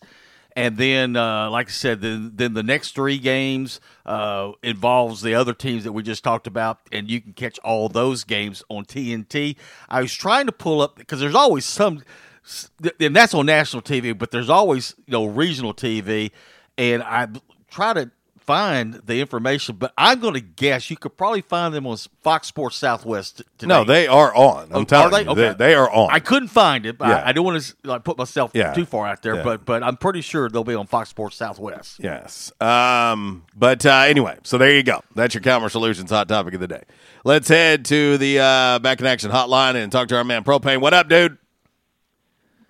[SPEAKER 10] and then, uh, like I said, then then the next three games uh, involves the other teams that we just talked about, and you can catch all those games on TNT. I was trying to pull up because there's always some, and that's on national TV, but there's always you know regional TV, and I try to find the information, but I'm going to guess you could probably find them on Fox Sports Southwest today.
[SPEAKER 9] No, they are on. I'm
[SPEAKER 10] Oh,
[SPEAKER 9] telling
[SPEAKER 10] are they?
[SPEAKER 9] you, they,
[SPEAKER 10] Okay.
[SPEAKER 9] they are on.
[SPEAKER 10] I couldn't find it. but
[SPEAKER 9] Yeah.
[SPEAKER 10] I, I don't want to like put myself
[SPEAKER 9] Yeah.
[SPEAKER 10] too far out there,
[SPEAKER 9] Yeah.
[SPEAKER 10] but but I'm pretty sure they'll be on Fox Sports Southwest.
[SPEAKER 9] Yes. Um, but uh, anyway, so there you go. That's your Calmer Solutions hot topic of the day. Let's head to the uh, back in action hotline and talk to our man Propane. What up, dude?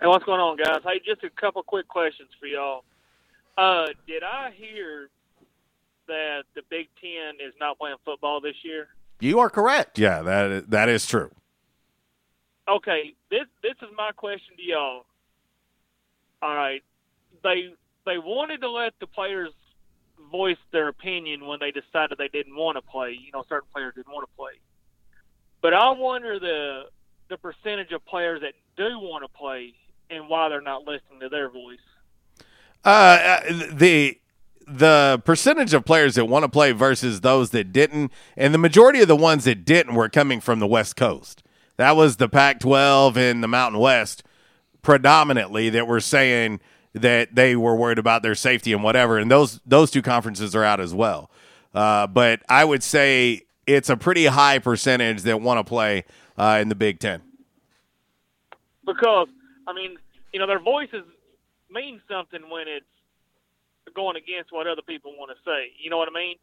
[SPEAKER 19] Hey, what's going on, guys? Hey, just a couple quick questions for y'all. Uh, did I hear that the Big Ten is not playing football this year?
[SPEAKER 10] You are correct.
[SPEAKER 9] Yeah, that is, that is true.
[SPEAKER 19] Okay, this this is my question to y'all. All right, they they wanted to let the players voice their opinion when they decided they didn't want to play. You know, certain players didn't want to play. But I wonder the the percentage of players that do want to play and why they're not listening to their voice.
[SPEAKER 9] Uh, uh, the the percentage of players that want to play versus those that didn't, and the majority of the ones that didn't were coming from the West Coast. That was the Pac-12 and the Mountain West predominantly that were saying that they were worried about their safety and whatever. And those those two conferences are out as well. Uh, but I would say it's a pretty high percentage that want to play uh, in the Big Ten.
[SPEAKER 19] because I mean, you know, their voices mean something when it's going against what other people want to say. You know what I mean?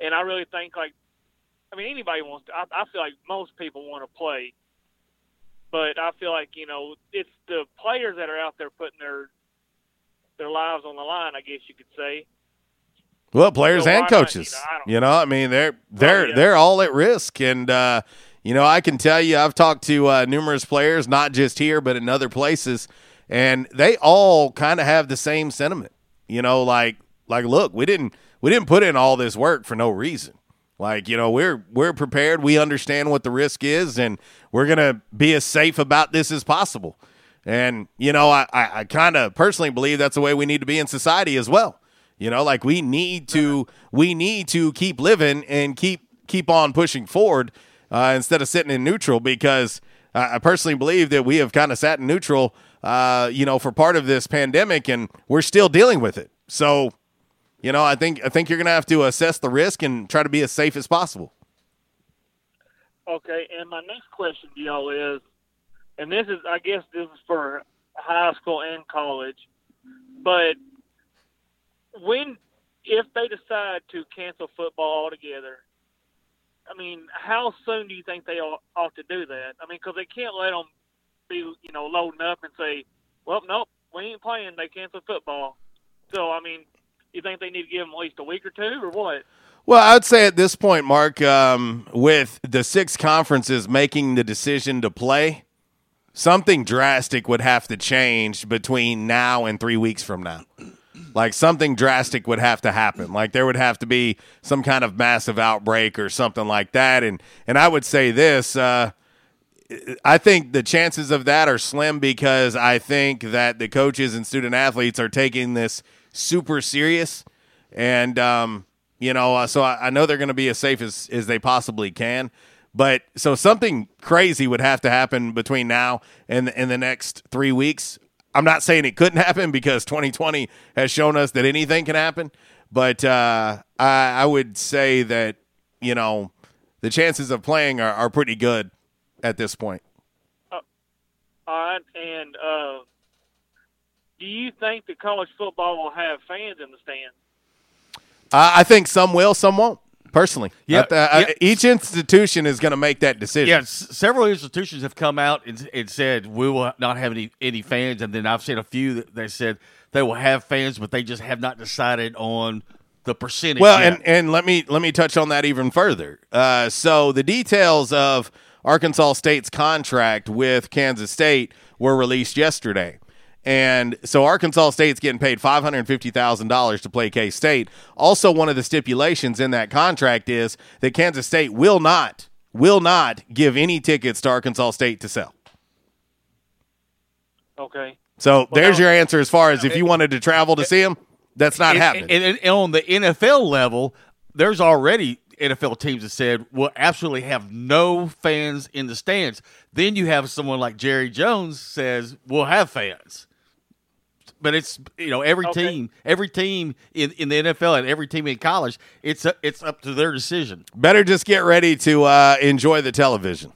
[SPEAKER 19] And I really think like, I mean, anybody wants to. I, I feel like most people want to play, but I feel like you know it's the players that are out there putting their their lives on the line. I guess you could say.
[SPEAKER 9] Well, players
[SPEAKER 19] So
[SPEAKER 9] and
[SPEAKER 19] why not, you
[SPEAKER 9] coaches.
[SPEAKER 19] know, I
[SPEAKER 9] You know, I mean, they're they're
[SPEAKER 19] yeah.
[SPEAKER 9] they're all at risk, and uh, you know, I can tell you, I've talked to uh, numerous players, not just here, but in other places, and they all kind of have the same sentiment. You know, like like, look, we didn't we didn't put in all this work for no reason. Like, you know, we're we're prepared. We understand what the risk is, and we're gonna be as safe about this as possible. And you know, I I, I kind of personally believe that's the way we need to be in society as well. You know, like we need to we need to keep living and keep keep on pushing forward uh, instead of sitting in neutral because I I personally believe that we have kind of sat in neutral, uh, you know, for part of this pandemic and we're still dealing with it. So, you know, I think I think you're going to have to assess the risk and try to be as safe as possible.
[SPEAKER 19] Okay, and my next question to y'all is, and this is, I guess, this is for high school and college, but when, if they decide to cancel football altogether, I mean, how soon do you think they ought, ought to do that? I mean, because they can't let them be, you know, loading up and say, well, nope, we ain't playing. They canceled football. So, I mean, you think they need to give them at least a week or two, or what?
[SPEAKER 9] Well, I would say at this point, Mark, um, with the six conferences making the decision to play, something drastic would have to change between now and three weeks from now. Like something drastic would have to happen. Like there would have to be some kind of massive outbreak or something like that. And and I would say this. Uh, I think the chances of that are slim because I think that the coaches and student athletes are taking this super serious, and um, you know, uh, so I, I know they're going to be as safe as as they possibly can. But so something crazy would have to happen between now and in the next three weeks. I'm not saying it couldn't [LAUGHS] happen because 2020 has shown us that anything can happen. But uh, I, I would say that you know the chances of playing are, are pretty good at this point.
[SPEAKER 19] All right, and uh, do you think that college football will have fans in the stands?
[SPEAKER 9] Uh, I think some will, some won't. Personally,
[SPEAKER 10] Yeah,
[SPEAKER 9] I- I-
[SPEAKER 10] yeah.
[SPEAKER 9] each institution is going to make that decision.
[SPEAKER 10] Yeah, s- several institutions have come out and, and said we will not have any any fans, and then I've seen a few that, that said they will have fans, but they just have not decided on the percentage.
[SPEAKER 9] Well,
[SPEAKER 10] yet.
[SPEAKER 9] and, and let me let me touch on that even further. Uh, so the details of Arkansas State's contract with Kansas State were released yesterday. And so Arkansas State's getting paid five hundred fifty thousand dollars to play K State. Also, one of the stipulations in that contract is that Kansas State will not will not give any tickets to Arkansas State to sell.
[SPEAKER 19] Okay.
[SPEAKER 9] So there's your answer as far as if you wanted to travel to see them, that's not
[SPEAKER 10] And-
[SPEAKER 9] happening.
[SPEAKER 10] And on the NFL level, there's already NFL teams that said we'll absolutely have no fans in the stands. Then you have someone like Jerry Jones says we'll have fans. But it's you know every
[SPEAKER 19] Okay.
[SPEAKER 10] team, every team in, in the NFL and every team in college, it's up, it's up to their decision.
[SPEAKER 9] Better just get ready to uh, enjoy the television.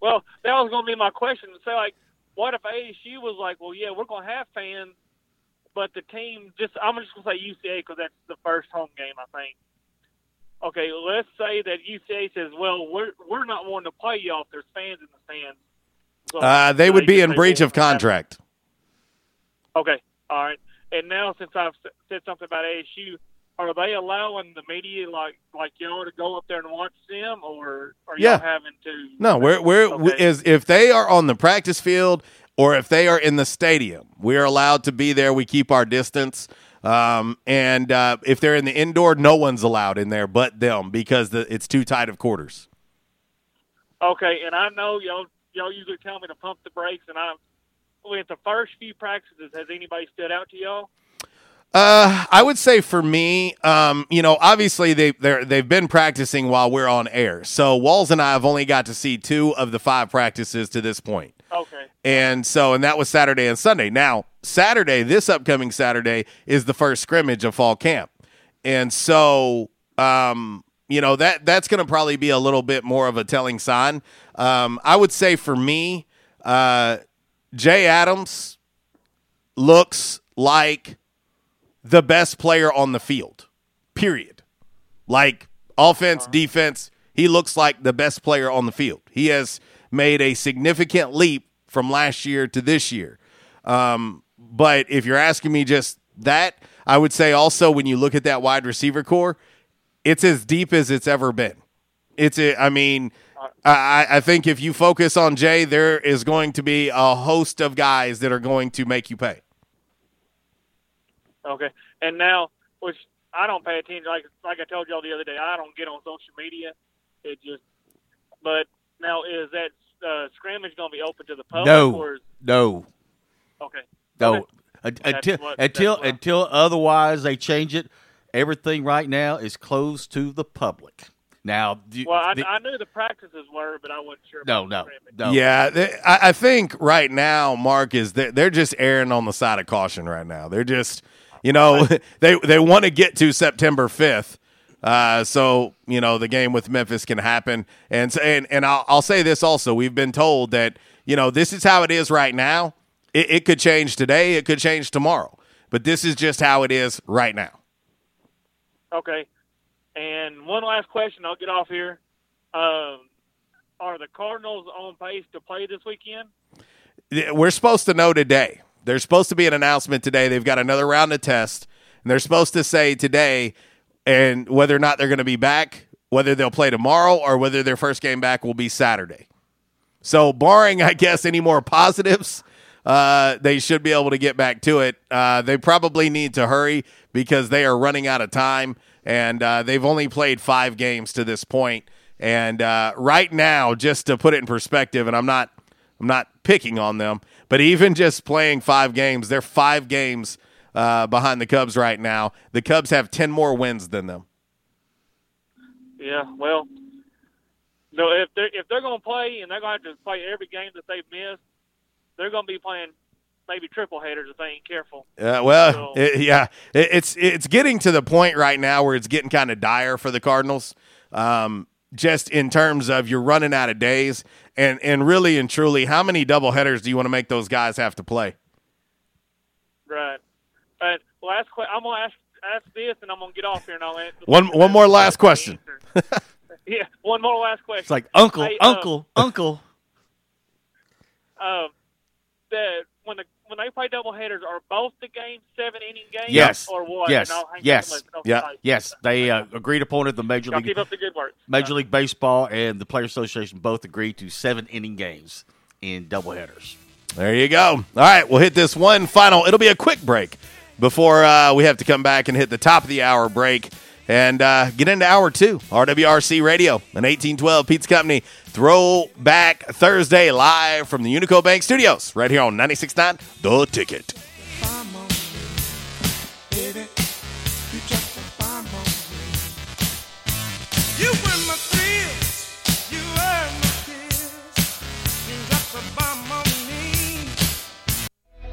[SPEAKER 19] Well, that was going to be my question. Say, like, what if ASU was like, well, yeah, we're going to have fans, but the team just, I'm just going to say UCA because that's the first home game, I think. Okay, let's say that UCA says, well, we're we're not wanting to play y'all if there's fans in the stands. So
[SPEAKER 9] Uh, they would be in breach of contract.
[SPEAKER 19] Okay, all right. And now, since I've said something about ASU, are they allowing the media like like y'all to go up there and watch them, or are
[SPEAKER 9] Yeah.
[SPEAKER 19] y'all having to?
[SPEAKER 9] No, we're we're
[SPEAKER 19] Okay.
[SPEAKER 9] is if they are on the practice field or if they are in the stadium, we are allowed to be there. We keep our distance. Um, and uh, if they're in the indoor, no one's allowed in there but them because the, it's too tight of quarters.
[SPEAKER 19] Okay, and I know y'all y'all usually tell me to pump the brakes, and I with the first few practices, has anybody stood out to y'all?
[SPEAKER 9] Uh, I would say for me, um, you know, obviously they they they've been practicing while we're on air. So Walls and I have only got to see two of the five practices to this point.
[SPEAKER 19] Okay.
[SPEAKER 9] And so, and that was Saturday and Sunday. Now, Saturday, this upcoming Saturday, is the first scrimmage of fall camp. And so, um, you know, that that's going to probably be a little bit more of a telling sign. Um, I would say for me, uh, Jay Adams looks like the best player on the field, period. Like offense, defense, he looks like the best player on the field. He has made a significant leap from last year to this year. Um, but if you're asking me just that, I would say also when you look at that wide receiver corps, it's as deep as it's ever been. It's a, I mean, I, I think if you focus on Jay, there is going to be a host of guys that are going to make you pay.
[SPEAKER 19] Okay, and now, which I don't pay attention. Like like I told y'all the other day, I don't get on social media. It just, but now is that uh, scrimmage going to be open to the public?
[SPEAKER 10] No,
[SPEAKER 19] Or is,
[SPEAKER 10] no,
[SPEAKER 19] okay.
[SPEAKER 10] no.
[SPEAKER 19] Okay.
[SPEAKER 10] Until
[SPEAKER 19] what-
[SPEAKER 10] until
[SPEAKER 19] what-
[SPEAKER 10] until otherwise they change it, everything right now is closed to the public. Now, do you-
[SPEAKER 19] Well, I,
[SPEAKER 10] the-
[SPEAKER 19] I knew the practices were, but I wasn't sure.
[SPEAKER 10] no,
[SPEAKER 19] about
[SPEAKER 10] no,
[SPEAKER 19] the scrimmage.
[SPEAKER 10] no.
[SPEAKER 9] Yeah, they, I, I think right now, Mark is they're, they're just erring on the side of caution right now. They're just, You know, [LAUGHS] they they want to get to September fifth. Uh, so you know the game with Memphis can happen, and so- and and I'll, I'll say this also: we've been told that you know this is how it is right now. It, it could change today, it could change tomorrow, but this is just how it is right now.
[SPEAKER 19] Okay. And one last question, I'll get off here. Um, are the Cardinals on pace to play this weekend?
[SPEAKER 9] we're supposed to know today. There's supposed to be an announcement today. They've got another round of tests, and they're supposed to say today and whether or not they're going to be back, whether they'll play tomorrow or whether their first game back will be Saturday. So, barring, I guess, any more positives, uh, they should be able to get back to it. Uh, they probably need to hurry because they are running out of time, and uh, they've only played five games to this point. And uh, right now, just to put it in perspective, and I'm not, I'm not picking on them, but even just playing five games, they're five games uh, behind the Cubs right now. The Cubs have ten more wins than them.
[SPEAKER 19] Yeah, well, no, if they're if they're going to play and they're going to have to play every game that they've missed, they're going to be playing maybe triple headers if they ain't careful.
[SPEAKER 9] Uh, well, it- yeah, it, it's it's getting to the point right now where it's getting kind of dire for the Cardinals. Um, just in terms of you're running out of days, and and really and truly, how many double headers do you want to make those guys have to play?
[SPEAKER 19] Right. But last question, I'm going to ask ask this, and I'm going to get off here, and I'll answer.
[SPEAKER 9] One one more last question. [LAUGHS]
[SPEAKER 19] Yeah, one more last question.
[SPEAKER 10] It's like uncle,
[SPEAKER 19] Hey, uh,
[SPEAKER 10] uncle, uncle. [LAUGHS]
[SPEAKER 19] um, the when the when they play double headers, are both the games seven inning games?
[SPEAKER 10] Yes.
[SPEAKER 19] Or what?
[SPEAKER 10] Yes.
[SPEAKER 19] And I'll hang
[SPEAKER 10] Yes. Yeah. Yes. They uh, agreed upon it. The Major
[SPEAKER 19] Y'all
[SPEAKER 10] League
[SPEAKER 19] keep up the good work.
[SPEAKER 10] Major League Baseball and the Players Association both agreed to seven inning games in doubleheaders.
[SPEAKER 9] There you go. All right, we'll hit this one final. It'll be a quick break before uh, we have to come back and hit the top of the hour break and uh, get into hour two. RWRC Radio, an 1812 Pizza Company throwback Thursday live from the Unico Bank Studios right here on 96.9 The Ticket.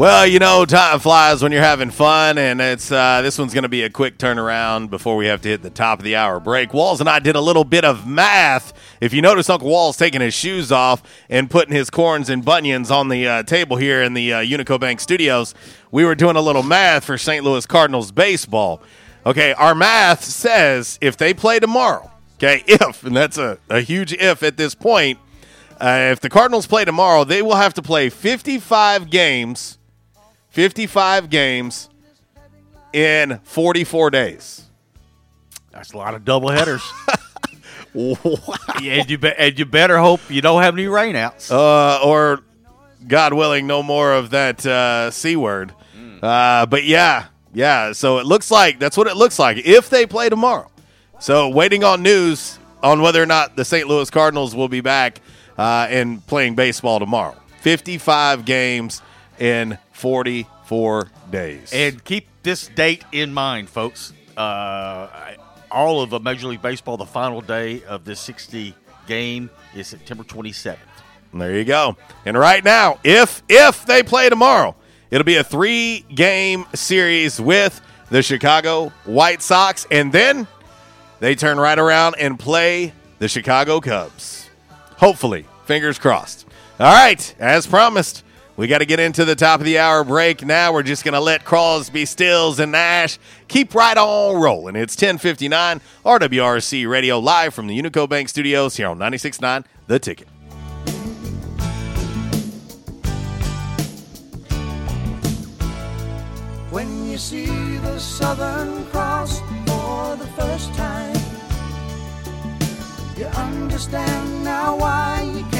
[SPEAKER 9] Well, you know, time flies when you're having fun, and it's uh, this one's going to be a quick turnaround before we have to hit the top of the hour break. Walls and I did a little bit of math. If you notice, Uncle Walls taking his shoes off and putting his corns and bunions on the uh, table here in the uh, Unico Bank Studios, we were doing a little math for St. Louis Cardinals baseball. Okay, our math says if they play tomorrow, okay, [LAUGHS] if, and that's a, a huge if at this point, uh, if the Cardinals play tomorrow, they will have to play 55 games 55 games in 44 days.
[SPEAKER 10] That's a lot of double headers. [LAUGHS] and, you be, and you better hope you don't have any rainouts.
[SPEAKER 9] Uh, or, God willing, no more of that uh, C word. Uh, but yeah, yeah. So it looks like that's what it looks like if they play tomorrow. So waiting on news on whether or not the St. Louis Cardinals will be back uh, and playing baseball tomorrow. 55 games in 44 days.
[SPEAKER 10] And keep this date in mind, folks. Uh, all of a Major League Baseball, the final day of this 60 game is September 27th.
[SPEAKER 9] There you go. And right now, if if they play tomorrow, it'll be a three game series with the Chicago White Sox, and then they turn right around and play the Chicago Cubs. Hopefully, fingers crossed. All right, as promised, we got to get into the top of the hour break now. We're just going to let Crosby, Stills, and Nash keep right on rolling. It's 1059 RWRC Radio live from the Unico Bank Studios here on 96.9 The Ticket.
[SPEAKER 20] When you see the Southern Cross for the first time, you understand now why you came.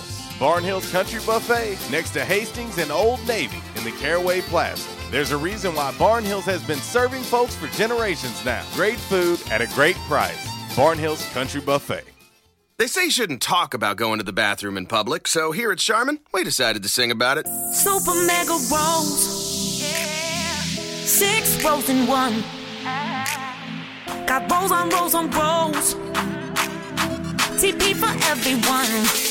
[SPEAKER 9] Barnhill's Country Buffet next to Hastings and Old Navy in the Caraway Plaza. There's a reason why Barnhills has been serving folks for generations now. Great food at a great price. Barnhill's Country Buffet.
[SPEAKER 21] They say you shouldn't talk about going to the bathroom in public, so here at Charmin, we decided to sing about it.
[SPEAKER 22] Super mega rolls. Six rolls in one. Got rolls on rolls on rolls. TP for everyone.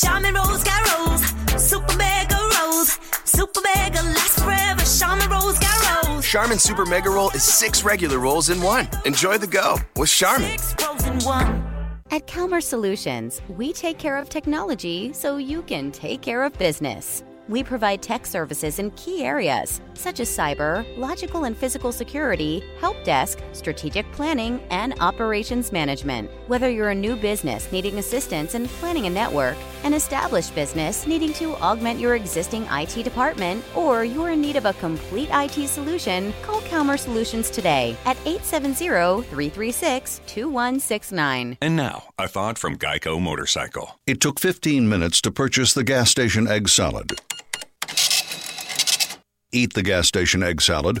[SPEAKER 22] Charmin rolls got rolls. Super mega rolls. Super mega lasts forever. Charmin rolls got rolls.
[SPEAKER 21] Charmin Super Mega Roll is six regular rolls in one. Enjoy the go with Charmin.
[SPEAKER 22] Six rolls in one.
[SPEAKER 23] At Calmer Solutions, we take care of technology so you can take care of business.
[SPEAKER 24] We provide tech services in key areas such as cyber, logical and physical security, help desk, strategic planning, and operations management. Whether you're a new business needing assistance in planning a network, an established business needing to augment your existing IT department, or you're in need of a complete IT solution, call Calmer Solutions today at 870 336 2169.
[SPEAKER 23] And now, a thought from Geico Motorcycle. It took 15 minutes to purchase the gas station egg salad. Eat the gas station egg salad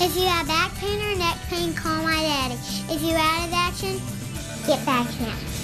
[SPEAKER 25] If you have back pain or neck pain, call my daddy. If you're out of action, get back in.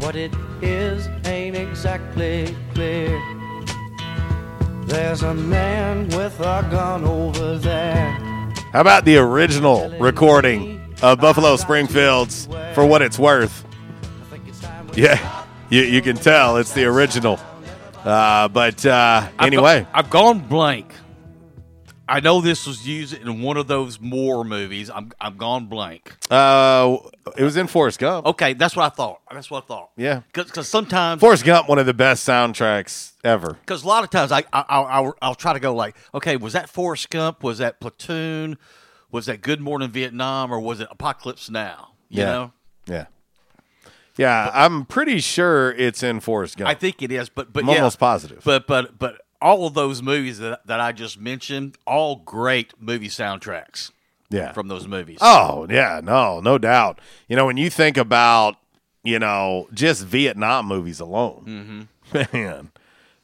[SPEAKER 20] But what it is ain't exactly clear. There's a man with a gun over there.
[SPEAKER 9] How about the original recording of Buffalo Springfield's For What It's Worth? Yeah, you, you can tell it's the original. Uh, but uh,
[SPEAKER 10] I've
[SPEAKER 9] anyway,
[SPEAKER 10] go- I've gone blank. I know this was used in one of those Moore movies. I'm I'm gone blank.
[SPEAKER 9] uh, it was in Forrest Gump.
[SPEAKER 10] Okay, that's what I thought. That's what I thought.
[SPEAKER 9] Yeah.
[SPEAKER 10] because sometimes
[SPEAKER 9] Forrest Gump, one of the best soundtracks ever.
[SPEAKER 10] Because a lot of times I, I I'll, I'll try to go like, okay, was that Forrest Gump? Was that Platoon? Was that Good Morning Vietnam? Or was it Apocalypse Now? You
[SPEAKER 9] yeah.
[SPEAKER 10] know,
[SPEAKER 9] Yeah. Yeah, I'm pretty sure it's in Forrest Gump.
[SPEAKER 10] I think it is, but but
[SPEAKER 9] I'm
[SPEAKER 10] yeah.
[SPEAKER 9] almost positive.
[SPEAKER 10] But but but all of those movies that that I just mentioned, all great movie soundtracks.
[SPEAKER 9] Yeah.
[SPEAKER 10] from those movies.
[SPEAKER 9] Oh, yeah, no, no doubt. You know, when you think about, you know, just Vietnam movies alone, [LAUGHS] man,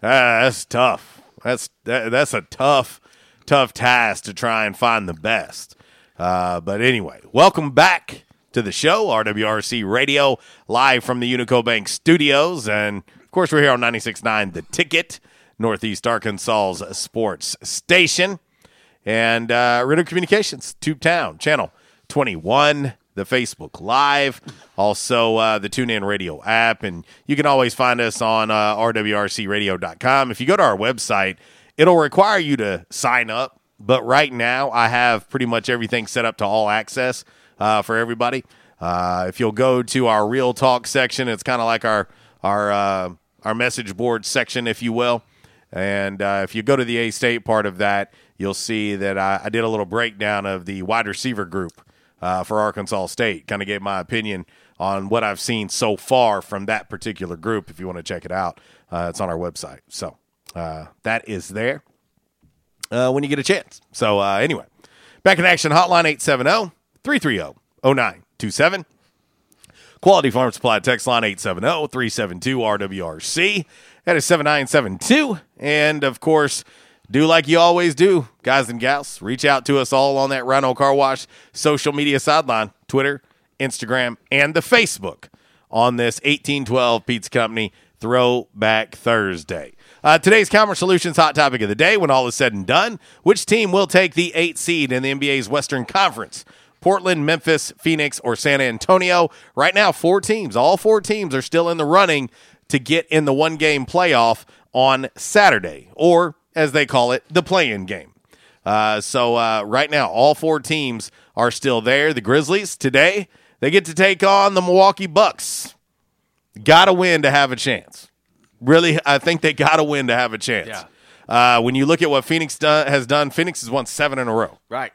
[SPEAKER 9] ah, that's tough. That's that, that's a tough, tough task to try and find the best. Uh, but anyway, welcome back to the show, RWRC Radio, live from the Unico Bank studios. And of course, we're here on 96.9 The Ticket, Northeast Arkansas's sports station and uh, Ritter Communications, Tube Town, Channel 21, the Facebook Live, also uh, the TuneIn Radio app. And you can always find us on uh, rwrcradio.com. If you go to our website, it'll require you to sign up. But right now, I have pretty much everything set up to all access uh, for everybody. Uh, if you'll go to our Real Talk section, it's kind of like our our uh, our message board section, if you will. And uh, if you go to the A State part of that, you'll see that I, I did a little breakdown of the wide receiver group uh, for Arkansas State. Kind of gave my opinion on what I've seen so far from that particular group. If you want to check it out, uh, it's on our website. So uh, that is there uh, when you get a chance. So uh, anyway, back in action hotline 870 330 0927. Quality Farm Supply text line 870 372 RWRC. That is 7972. And of course, do like you always do, guys and gals. Reach out to us all on that Rhino Car Wash social media sideline Twitter, Instagram, and the Facebook on this 1812 Pizza Company Throwback Thursday. Uh, today's Calmer Solutions hot topic of the day when all is said and done which team will take the eight seed in the NBA's Western Conference? Portland, Memphis, Phoenix, or San Antonio. Right now, four teams, all four teams are still in the running to get in the one game playoff on Saturday, or as they call it, the play in game. Uh, so uh, right now, all four teams are still there. The Grizzlies today, they get to take on the Milwaukee Bucks. Got to win to have a chance. Really, I think they got to win to have a chance.
[SPEAKER 10] Yeah.
[SPEAKER 9] Uh, when you look at what Phoenix has done, Phoenix has won seven in a row.
[SPEAKER 10] Right.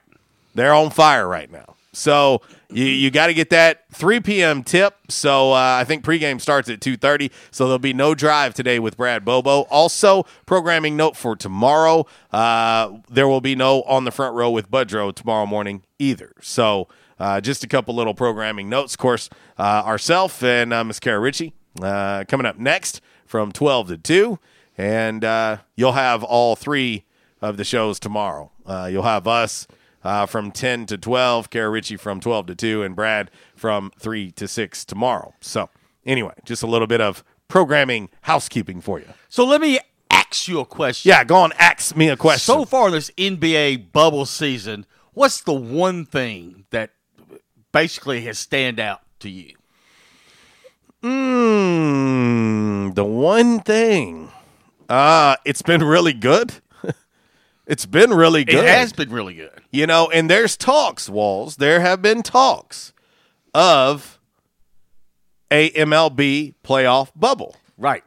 [SPEAKER 9] They're on fire right now. So you, you got to get that 3 p.m. tip. So uh, I think pregame starts at 2:30. So there'll be no drive today with Brad Bobo. Also, programming note for tomorrow: uh, there will be no on the front row with Budrow tomorrow morning either. So uh, just a couple little programming notes. Of course, uh, ourself and uh, Miss Kara Ritchie uh, coming up next from 12 to 2, and you'll have all three of the shows tomorrow. You'll have us uh, from 10 to 12, Kara Ritchie from 12 to 2, and Brad from 3 to 6 tomorrow. So, anyway, just a little bit of programming housekeeping for you.
[SPEAKER 10] So let me ask you a question.
[SPEAKER 9] Yeah, go on, ask me a question.
[SPEAKER 10] So far this NBA bubble season, what's the one thing that basically has stand out to you?
[SPEAKER 9] Mm, the one thing, uh, it's been really good. It's been really good.
[SPEAKER 10] It has been really good.
[SPEAKER 9] You know, and there's talks, Walls. There have been talks of a MLB playoff bubble.
[SPEAKER 10] Right.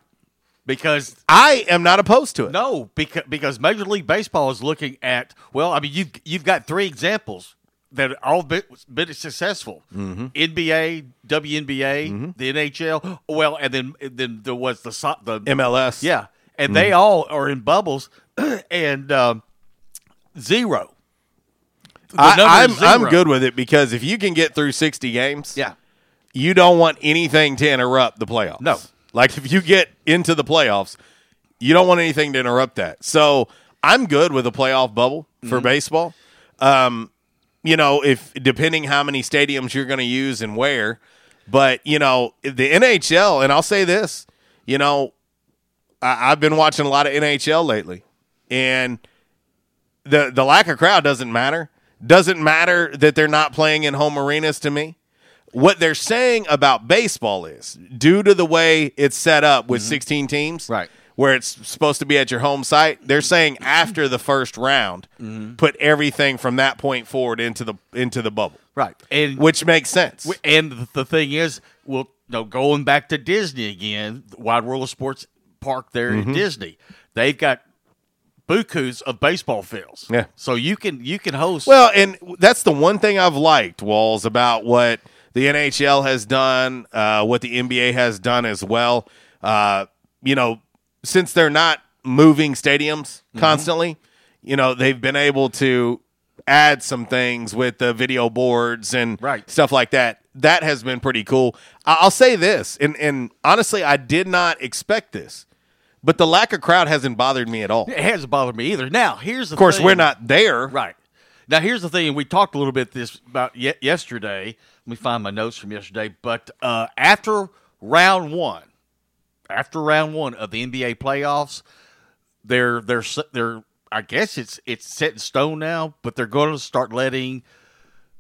[SPEAKER 10] Because
[SPEAKER 9] I am not opposed to it.
[SPEAKER 10] No, because because Major League Baseball is looking at well, I mean you've you've got three examples that all been, been successful:
[SPEAKER 9] Mm-hmm.
[SPEAKER 10] NBA, WNBA, the NHL. Well, and then then there was the the
[SPEAKER 9] MLS.
[SPEAKER 10] Yeah, and they all are in bubbles, [CLEARS THROAT] and um, zero. The
[SPEAKER 9] I, I'm
[SPEAKER 10] is
[SPEAKER 9] I'm good with it because if you can get through 60 games,
[SPEAKER 10] Yeah.
[SPEAKER 9] you don't want anything to interrupt the playoffs.
[SPEAKER 10] No.
[SPEAKER 9] Like if you get into the playoffs, you don't want anything to interrupt that. So I'm good with a playoff bubble for
[SPEAKER 10] Mm-hmm.
[SPEAKER 9] baseball. Um, you know, if depending how many stadiums you're going to use and where, but you know the NHL, and I'll say this, you know, I, I've been watching a lot of NHL lately, and the the lack of crowd doesn't matter. Doesn't matter that they're not playing in home arenas to me. What they're saying about baseball is due to the way it's set up with 16 teams,
[SPEAKER 10] Right.
[SPEAKER 9] where it's supposed to be at your home site, they're saying after the first round, put everything from that point forward into the into the bubble.
[SPEAKER 10] Right. And
[SPEAKER 9] Which makes sense.
[SPEAKER 10] And the- thing is, well, no, going back to Disney again, Wide World of Sports Park there
[SPEAKER 9] Mhm.
[SPEAKER 10] at Disney, they've got bukus of baseball fields.
[SPEAKER 9] Yeah.
[SPEAKER 10] So you can you can host.
[SPEAKER 9] Well, and that's the one thing I've liked, Walls, about what the NHL has done, uh, what the NBA has done as well. Uh, you know, since they're not moving stadiums constantly, you know, they've been able to add some things with the video boards and
[SPEAKER 10] Right.
[SPEAKER 9] stuff like that. That has been pretty cool. I'll say this, and, and honestly, I did not expect this, but the lack of crowd hasn't bothered me at all.
[SPEAKER 10] it hasn't bothered me either. Now here's the
[SPEAKER 9] Of course,
[SPEAKER 10] thing.
[SPEAKER 9] we're not there.
[SPEAKER 10] Right. Now here's the thing, we talked a little bit this about ye- yesterday. Let me find my notes from yesterday. But uh, after round one, after round one of the NBA playoffs, they're they're they're I guess it's it's set in stone now, but they're going to start letting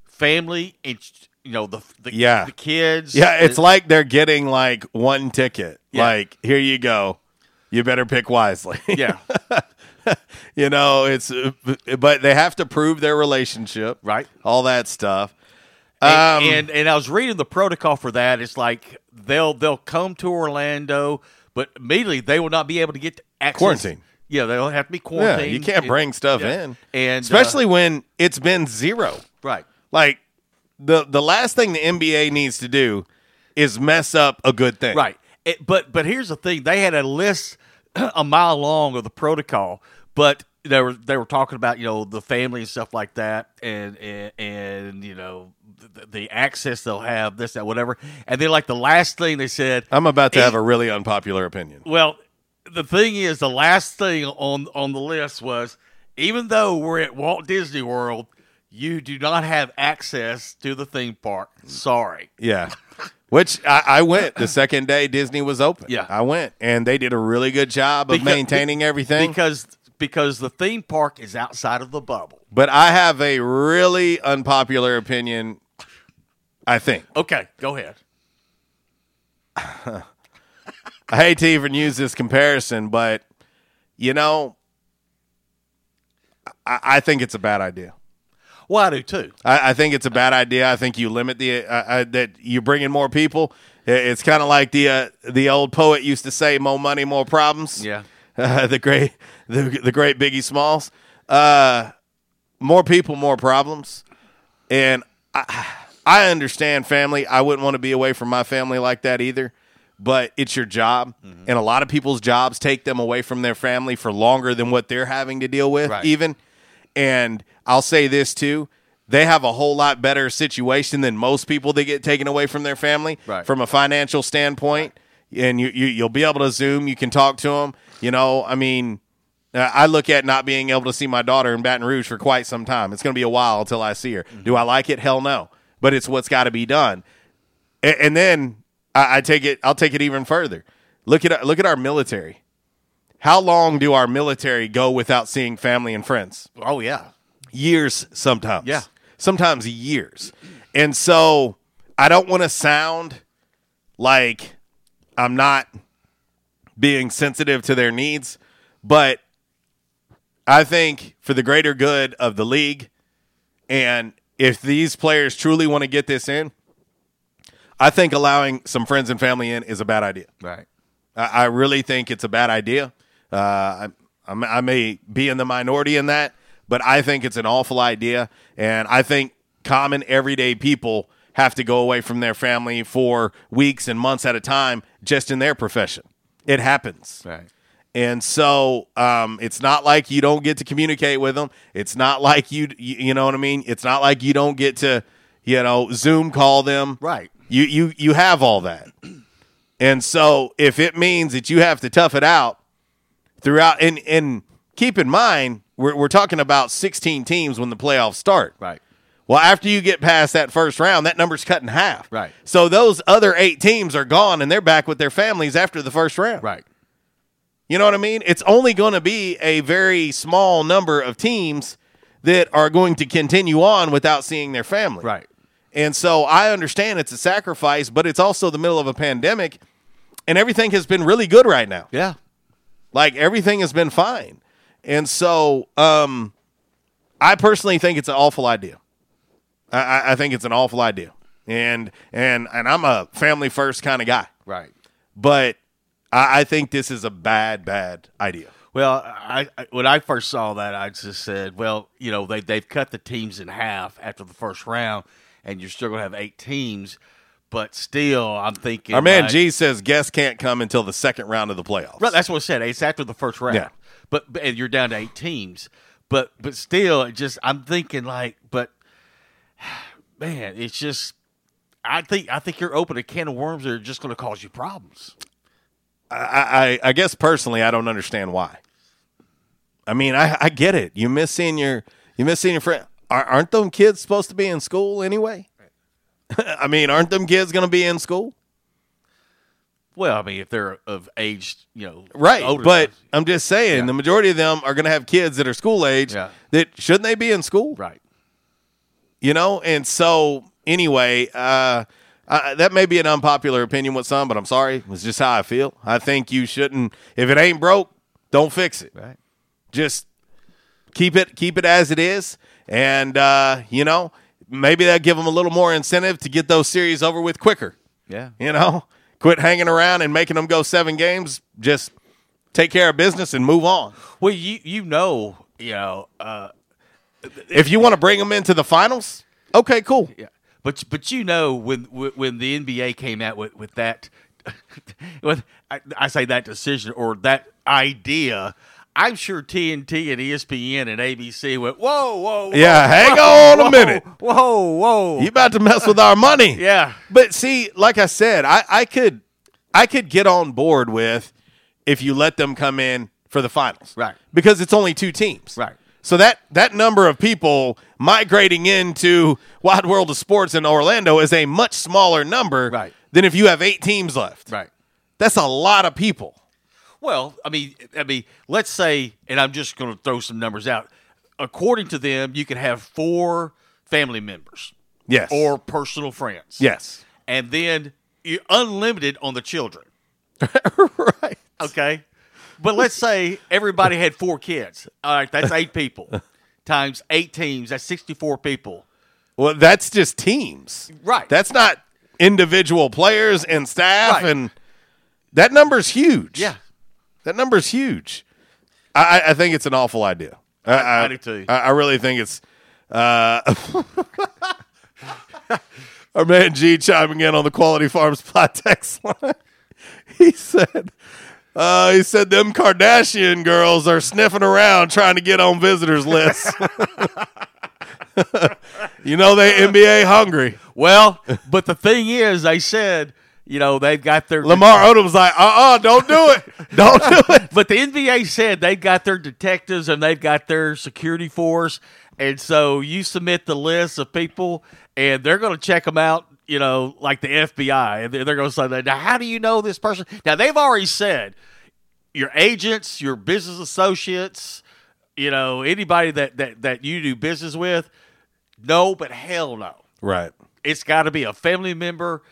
[SPEAKER 10] family and you know the the,
[SPEAKER 9] Yeah.
[SPEAKER 10] the kids.
[SPEAKER 9] Yeah, it's like they're getting like one ticket.
[SPEAKER 10] Yeah.
[SPEAKER 9] Like, here you go. You better pick wisely. [LAUGHS]
[SPEAKER 10] yeah,
[SPEAKER 9] you know, it's uh, but they have to prove their relationship,
[SPEAKER 10] right?
[SPEAKER 9] All that stuff.
[SPEAKER 10] And,
[SPEAKER 9] Um,
[SPEAKER 10] and and I was reading the protocol for that. It's like they'll they'll come to Orlando, but immediately they will not be able to get access.
[SPEAKER 9] Quarantine.
[SPEAKER 10] Yeah, they'll have to be
[SPEAKER 9] yeah,
[SPEAKER 10] quarantined.
[SPEAKER 9] you can't
[SPEAKER 10] And-
[SPEAKER 9] bring stuff
[SPEAKER 10] yeah.
[SPEAKER 9] in,
[SPEAKER 10] and uh,
[SPEAKER 9] especially when it's been zero.
[SPEAKER 10] right.
[SPEAKER 9] Like the the last thing the NBA needs to do is mess up a good thing.
[SPEAKER 10] Right. It, but but here's the thing: they had a list a mile long of the protocol, but they were they were talking about you know the family and stuff like that, and and, and you know the, the access they'll have, this that whatever, and then like the last thing they said,
[SPEAKER 9] I'm about to have a really unpopular opinion.
[SPEAKER 10] well, the thing is, the last thing on on the list was even though we're at Walt Disney World, you do not have access to the theme park. Mm. Sorry.
[SPEAKER 9] Yeah. Which I, I went the second day Disney was open.
[SPEAKER 10] Yeah.
[SPEAKER 9] I went and they did a really good job of
[SPEAKER 10] Because-
[SPEAKER 9] maintaining everything.
[SPEAKER 10] because because the theme park is outside of the bubble.
[SPEAKER 9] but I have a really unpopular opinion. I think
[SPEAKER 10] Okay, go ahead.
[SPEAKER 9] I hate to even use this comparison, but you know, I, I think it's a bad idea.
[SPEAKER 10] Well, I do too.
[SPEAKER 9] I, I think it's a bad idea. I think you limit the uh, uh, that you bring in more people. It's kind of like the uh, the old poet used to say, "More money, more problems."
[SPEAKER 10] Yeah.
[SPEAKER 9] uh, [LAUGHS] the great the, the great Biggie Smalls. Uh, more people, more problems, and I I understand family. I wouldn't want to be away from my family like that either. But it's your job,
[SPEAKER 10] Mm-hmm.
[SPEAKER 9] and a lot of people's jobs take them away from their family for longer than what they're having to deal with,
[SPEAKER 10] Right.
[SPEAKER 9] even. And I'll say this too. They have a whole lot better situation than most people that get taken away from their family
[SPEAKER 10] Right.
[SPEAKER 9] from a financial standpoint. And you, you you'll be able to zoom. You can talk to them. You know, I mean, I look at not being able to see my daughter in Baton Rouge for quite some time. It's going to be a while until I see her. Do I like it? Hell no. But it's what's got to be done. And, and then I, I take it. I'll take it even further. Look at look at our military. How long do our military go without seeing family and friends?
[SPEAKER 10] Oh yeah,
[SPEAKER 9] years sometimes.
[SPEAKER 10] Yeah.
[SPEAKER 9] sometimes years. And so I don't want to sound like I'm not being sensitive to their needs, but I think for the greater good of the league, and if these players truly want to get this in, I think allowing some friends and family in is a bad idea.
[SPEAKER 10] Right.
[SPEAKER 9] I, I really think it's a bad idea. Uh, I, I may be in the minority in that, but I think it's an awful idea, and I think common everyday people have to go away from their family for weeks and months at a time just in their profession. It happens.
[SPEAKER 10] Right.
[SPEAKER 9] And so um, it's not like you don't get to communicate with them. It's not like you, you, you know what I mean. It's not like you don't get to, you know, Zoom call them.
[SPEAKER 10] Right.
[SPEAKER 9] You you you have all that. And so if it means that you have to tough it out throughout, and and keep in mind we're we're talking about 16 teams when the playoffs start.
[SPEAKER 10] Right.
[SPEAKER 9] Well, after you get past that first round, that number's cut in half.
[SPEAKER 10] Right.
[SPEAKER 9] So those other eight teams are gone and they're back with their families after the first round.
[SPEAKER 10] Right.
[SPEAKER 9] You know what I mean? It's only going to be a very small number of teams that are going to continue on without seeing their family.
[SPEAKER 10] Right.
[SPEAKER 9] And so I understand it's a sacrifice, but it's also the middle of a pandemic and everything has been really good right now.
[SPEAKER 10] Yeah.
[SPEAKER 9] Like everything has been fine. And so um I personally think it's an awful idea. I- I, think it's an awful idea. And and and I'm a family first kind of guy.
[SPEAKER 10] Right.
[SPEAKER 9] But I, I think this is a bad, bad idea.
[SPEAKER 10] Well, I, I when I first saw that, I just said, well, you know, they they've cut the teams in half after the first round, and you're still going to have eight teams. But still, I'm thinking
[SPEAKER 9] Our man
[SPEAKER 10] like-
[SPEAKER 9] G says guests can't come until the second round of the playoffs.
[SPEAKER 10] Right, that's what I said. It's after the first round.
[SPEAKER 9] Yeah.
[SPEAKER 10] But, and you're down to eight teams. But but still, just I'm thinking like, but [SIGHS] man, it's just I think I think you're opening a can of worms that are just going to cause you problems.
[SPEAKER 9] I, I, I guess personally, I don't understand why. I mean, I, I get it. You miss seeing your you miss seeing your friend. Are, aren't them kids supposed to be in school anyway? [LAUGHS] I mean, aren't them kids going to be in school?
[SPEAKER 10] Well, I mean, if they're of age, you know,
[SPEAKER 9] Right,
[SPEAKER 10] older
[SPEAKER 9] but. I'm just saying the majority of them are going to have kids that are school age. That shouldn't they be in school?
[SPEAKER 10] Right.
[SPEAKER 9] You know, and so anyway, uh, uh, that may be an unpopular opinion with some, but I'm sorry, it's just how I feel. I think you shouldn't. If it ain't broke, don't fix it.
[SPEAKER 10] Right.
[SPEAKER 9] Just keep it keep it as it is, and uh, you know maybe that give them a little more incentive to get those series over with quicker.
[SPEAKER 10] Yeah.
[SPEAKER 9] You know, quit hanging around and making them go seven games. Just take care of business and move on.
[SPEAKER 10] Well, you you know, you know, uh,
[SPEAKER 9] If you want to bring them into the finals, okay, cool.
[SPEAKER 10] Yeah, but but you know when when the NBA came out with with that, [LAUGHS] with I, I say that decision or that idea. I'm sure TNT and ESPN and ABC went, whoa, whoa, whoa
[SPEAKER 9] Yeah, hang
[SPEAKER 10] whoa,
[SPEAKER 9] on a minute.
[SPEAKER 10] Whoa, whoa.
[SPEAKER 9] You about to mess with our money. [LAUGHS]
[SPEAKER 10] Yeah.
[SPEAKER 9] But see, like I said, I, I could I could get on board with if you let them come in for the finals.
[SPEAKER 10] Right.
[SPEAKER 9] Because it's only two teams.
[SPEAKER 10] Right.
[SPEAKER 9] So that that number of people migrating into Wide World of Sports in Orlando is a much smaller number
[SPEAKER 10] Right.
[SPEAKER 9] than if you have eight teams left.
[SPEAKER 10] Right.
[SPEAKER 9] That's a lot of people.
[SPEAKER 10] Well, I mean, I mean, let's say, and I'm just going to throw some numbers out. According to them, you can have four family members,
[SPEAKER 9] Yes.
[SPEAKER 10] or personal friends,
[SPEAKER 9] Yes.
[SPEAKER 10] and then you're unlimited on the children. [LAUGHS]
[SPEAKER 9] right.
[SPEAKER 10] Okay. But let's say everybody had four kids. All right, that's eight people [LAUGHS] times eight teams. That's 64 people.
[SPEAKER 9] Well, that's just teams.
[SPEAKER 10] Right.
[SPEAKER 9] That's not individual players and staff
[SPEAKER 10] Right.
[SPEAKER 9] and that number's huge.
[SPEAKER 10] Yeah.
[SPEAKER 9] That number's huge. I, I- I think it's an awful idea. I,
[SPEAKER 10] I do too.
[SPEAKER 9] I, I really think it's. Uh, [LAUGHS] our man G chiming in on the Quality Farms Plot text line. [LAUGHS] He said, uh, "He said them Kardashian girls are sniffing around trying to get on visitors lists. [LAUGHS] you know they NBA hungry."
[SPEAKER 10] Well, but the thing is, they said, you know, they've got their
[SPEAKER 9] Lamar Odom's like, "Uh, uh don't do it, [LAUGHS] don't do it." [LAUGHS]
[SPEAKER 10] But the NBA said they've got their detectives and they've got their security force, and so you submit the list of people, and they're going to check them out. You know, like the FBI, and they're going to say, "Now, how do you know this person?" Now, they've already said your agents, your business associates, you know, anybody that that that you do business with, no, but hell no.
[SPEAKER 9] Right.
[SPEAKER 10] It's got to be a family member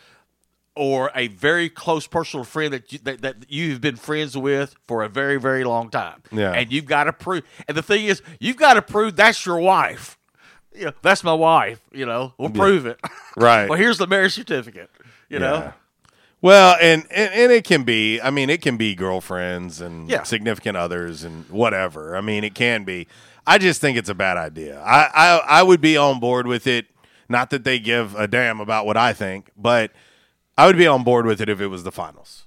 [SPEAKER 10] or a very close personal friend that you, that, that you've been friends with for a very very long time.
[SPEAKER 9] Yeah.
[SPEAKER 10] and you've got to prove. And the thing is, you've got to prove that's your wife. You know, that's my wife. You know, we'll
[SPEAKER 9] Yeah.
[SPEAKER 10] prove it.
[SPEAKER 9] Right. [LAUGHS]
[SPEAKER 10] well, here's the marriage certificate. You know.
[SPEAKER 9] Well, and, and and it can be. I mean, it can be girlfriends and
[SPEAKER 10] Yeah.
[SPEAKER 9] significant others and whatever. I mean, it can be. I just think it's a bad idea. I, I I would be on board with it. Not that they give a damn about what I think, but I would be on board with it if it was the finals.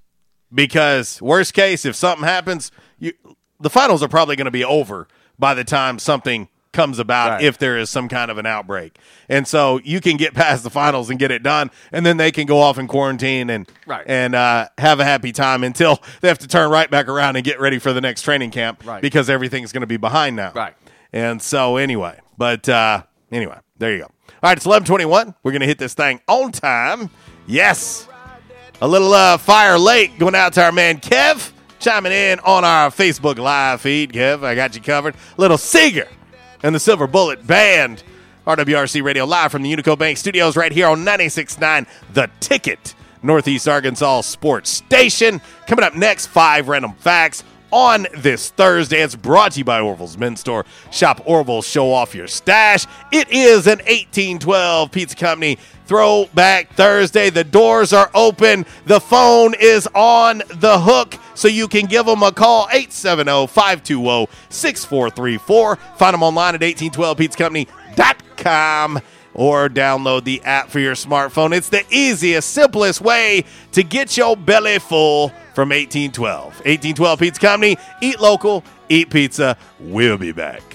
[SPEAKER 26] because worst case, if something happens, you, the finals are probably going to be over by the time something comes about
[SPEAKER 10] Right.
[SPEAKER 26] if there is some kind of an outbreak. And so you can get past the finals and get it done, and then they can go off in quarantine and
[SPEAKER 10] Right.
[SPEAKER 26] and uh, have a happy time until [LAUGHS] they have to turn right back around and get ready for the next training camp
[SPEAKER 10] Right.
[SPEAKER 26] because everything's going to be behind now.
[SPEAKER 10] Right.
[SPEAKER 26] And so anyway, but uh, anyway, there you go. All right, it's eleven twenty one. We're gonna hit this thing on time. Yes. A little uh, fire late going out to our man Kev chiming in on our Facebook live feed. Kev, I got you covered. Little Seger and the Silver Bullet Band. RWRC Radio live from the Unico Bank Studios right here on 96.9 The Ticket, Northeast Arkansas Sports Station. Coming up next, five random facts on this Thursday. It's brought to you by Orville's Men's Store. Shop Orville, show off your stash. It is an 1812 Pizza Company Throwback Thursday. The doors are open. The phone is on the hook, so you can give them a call 870 520 6434. Find them online at 1812pizzacompany.com or download the app for your smartphone. It's the easiest, simplest way to get your belly full from 1812. 1812 Pizza Company. Eat local, eat pizza. We'll be back.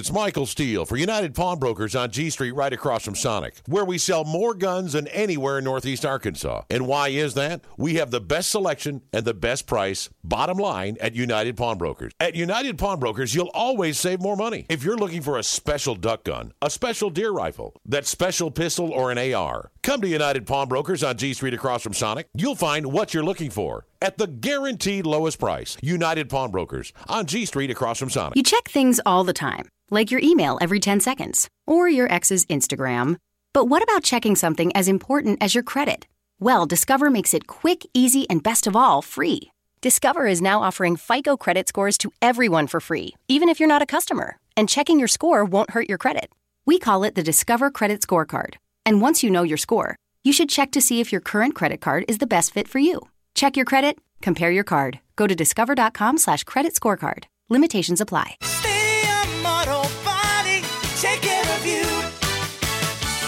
[SPEAKER 16] It's Michael Steele for United Pawnbrokers on G Street right across from Sonic, where we sell more guns than anywhere in Northeast Arkansas. And why is that? We have the best selection and the best price, bottom line, at United Pawnbrokers. At United Pawnbrokers, you'll always save more money. If you're looking for a special duck gun, a special deer rifle, that special pistol, or an AR, come to United Pawnbrokers on G Street across from Sonic. You'll find what you're looking for at the guaranteed lowest price. United Pawnbrokers on G Street across from Sonic.
[SPEAKER 27] You check things all the time, like your email every 10 seconds or your ex's Instagram. But what about checking something as important as your credit? Well, Discover makes it quick, easy, and best of all, free. Discover is now offering FICO credit scores to everyone for free, even if you're not a customer. And checking your score won't hurt your credit. We call it the Discover Credit Scorecard. And once you know your score, you should check to see if your current credit card is the best fit for you. Check your credit, compare your card. Go to discover.com slash credit scorecard. Limitations apply.
[SPEAKER 28] Stadium Auto Body, take care of you.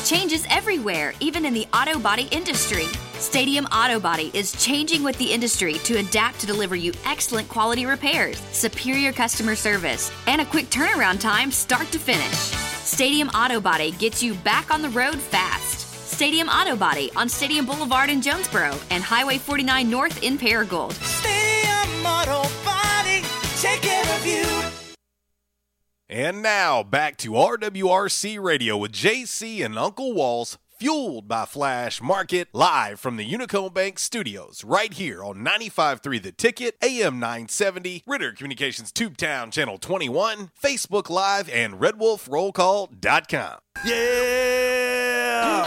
[SPEAKER 18] Changes everywhere, even in the auto body industry. Stadium Auto Body is changing with the industry to adapt to deliver you excellent quality repairs, superior customer service, and a quick turnaround time start to finish. Stadium Auto Body gets you back on the road fast. Stadium Auto Body on Stadium Boulevard in Jonesboro and Highway 49 North in Paragould.
[SPEAKER 28] Stadium Auto Body, take care of you.
[SPEAKER 29] And now back to RWRC Radio with JC and Uncle Walls, fueled by Flash Market, live from the Unico Bank studios, right here on 95.3 The Ticket, AM 970, Ritter Communications Tubetown Channel 21, Facebook Live, and RedWolfRollCall.com.
[SPEAKER 28] Yeah!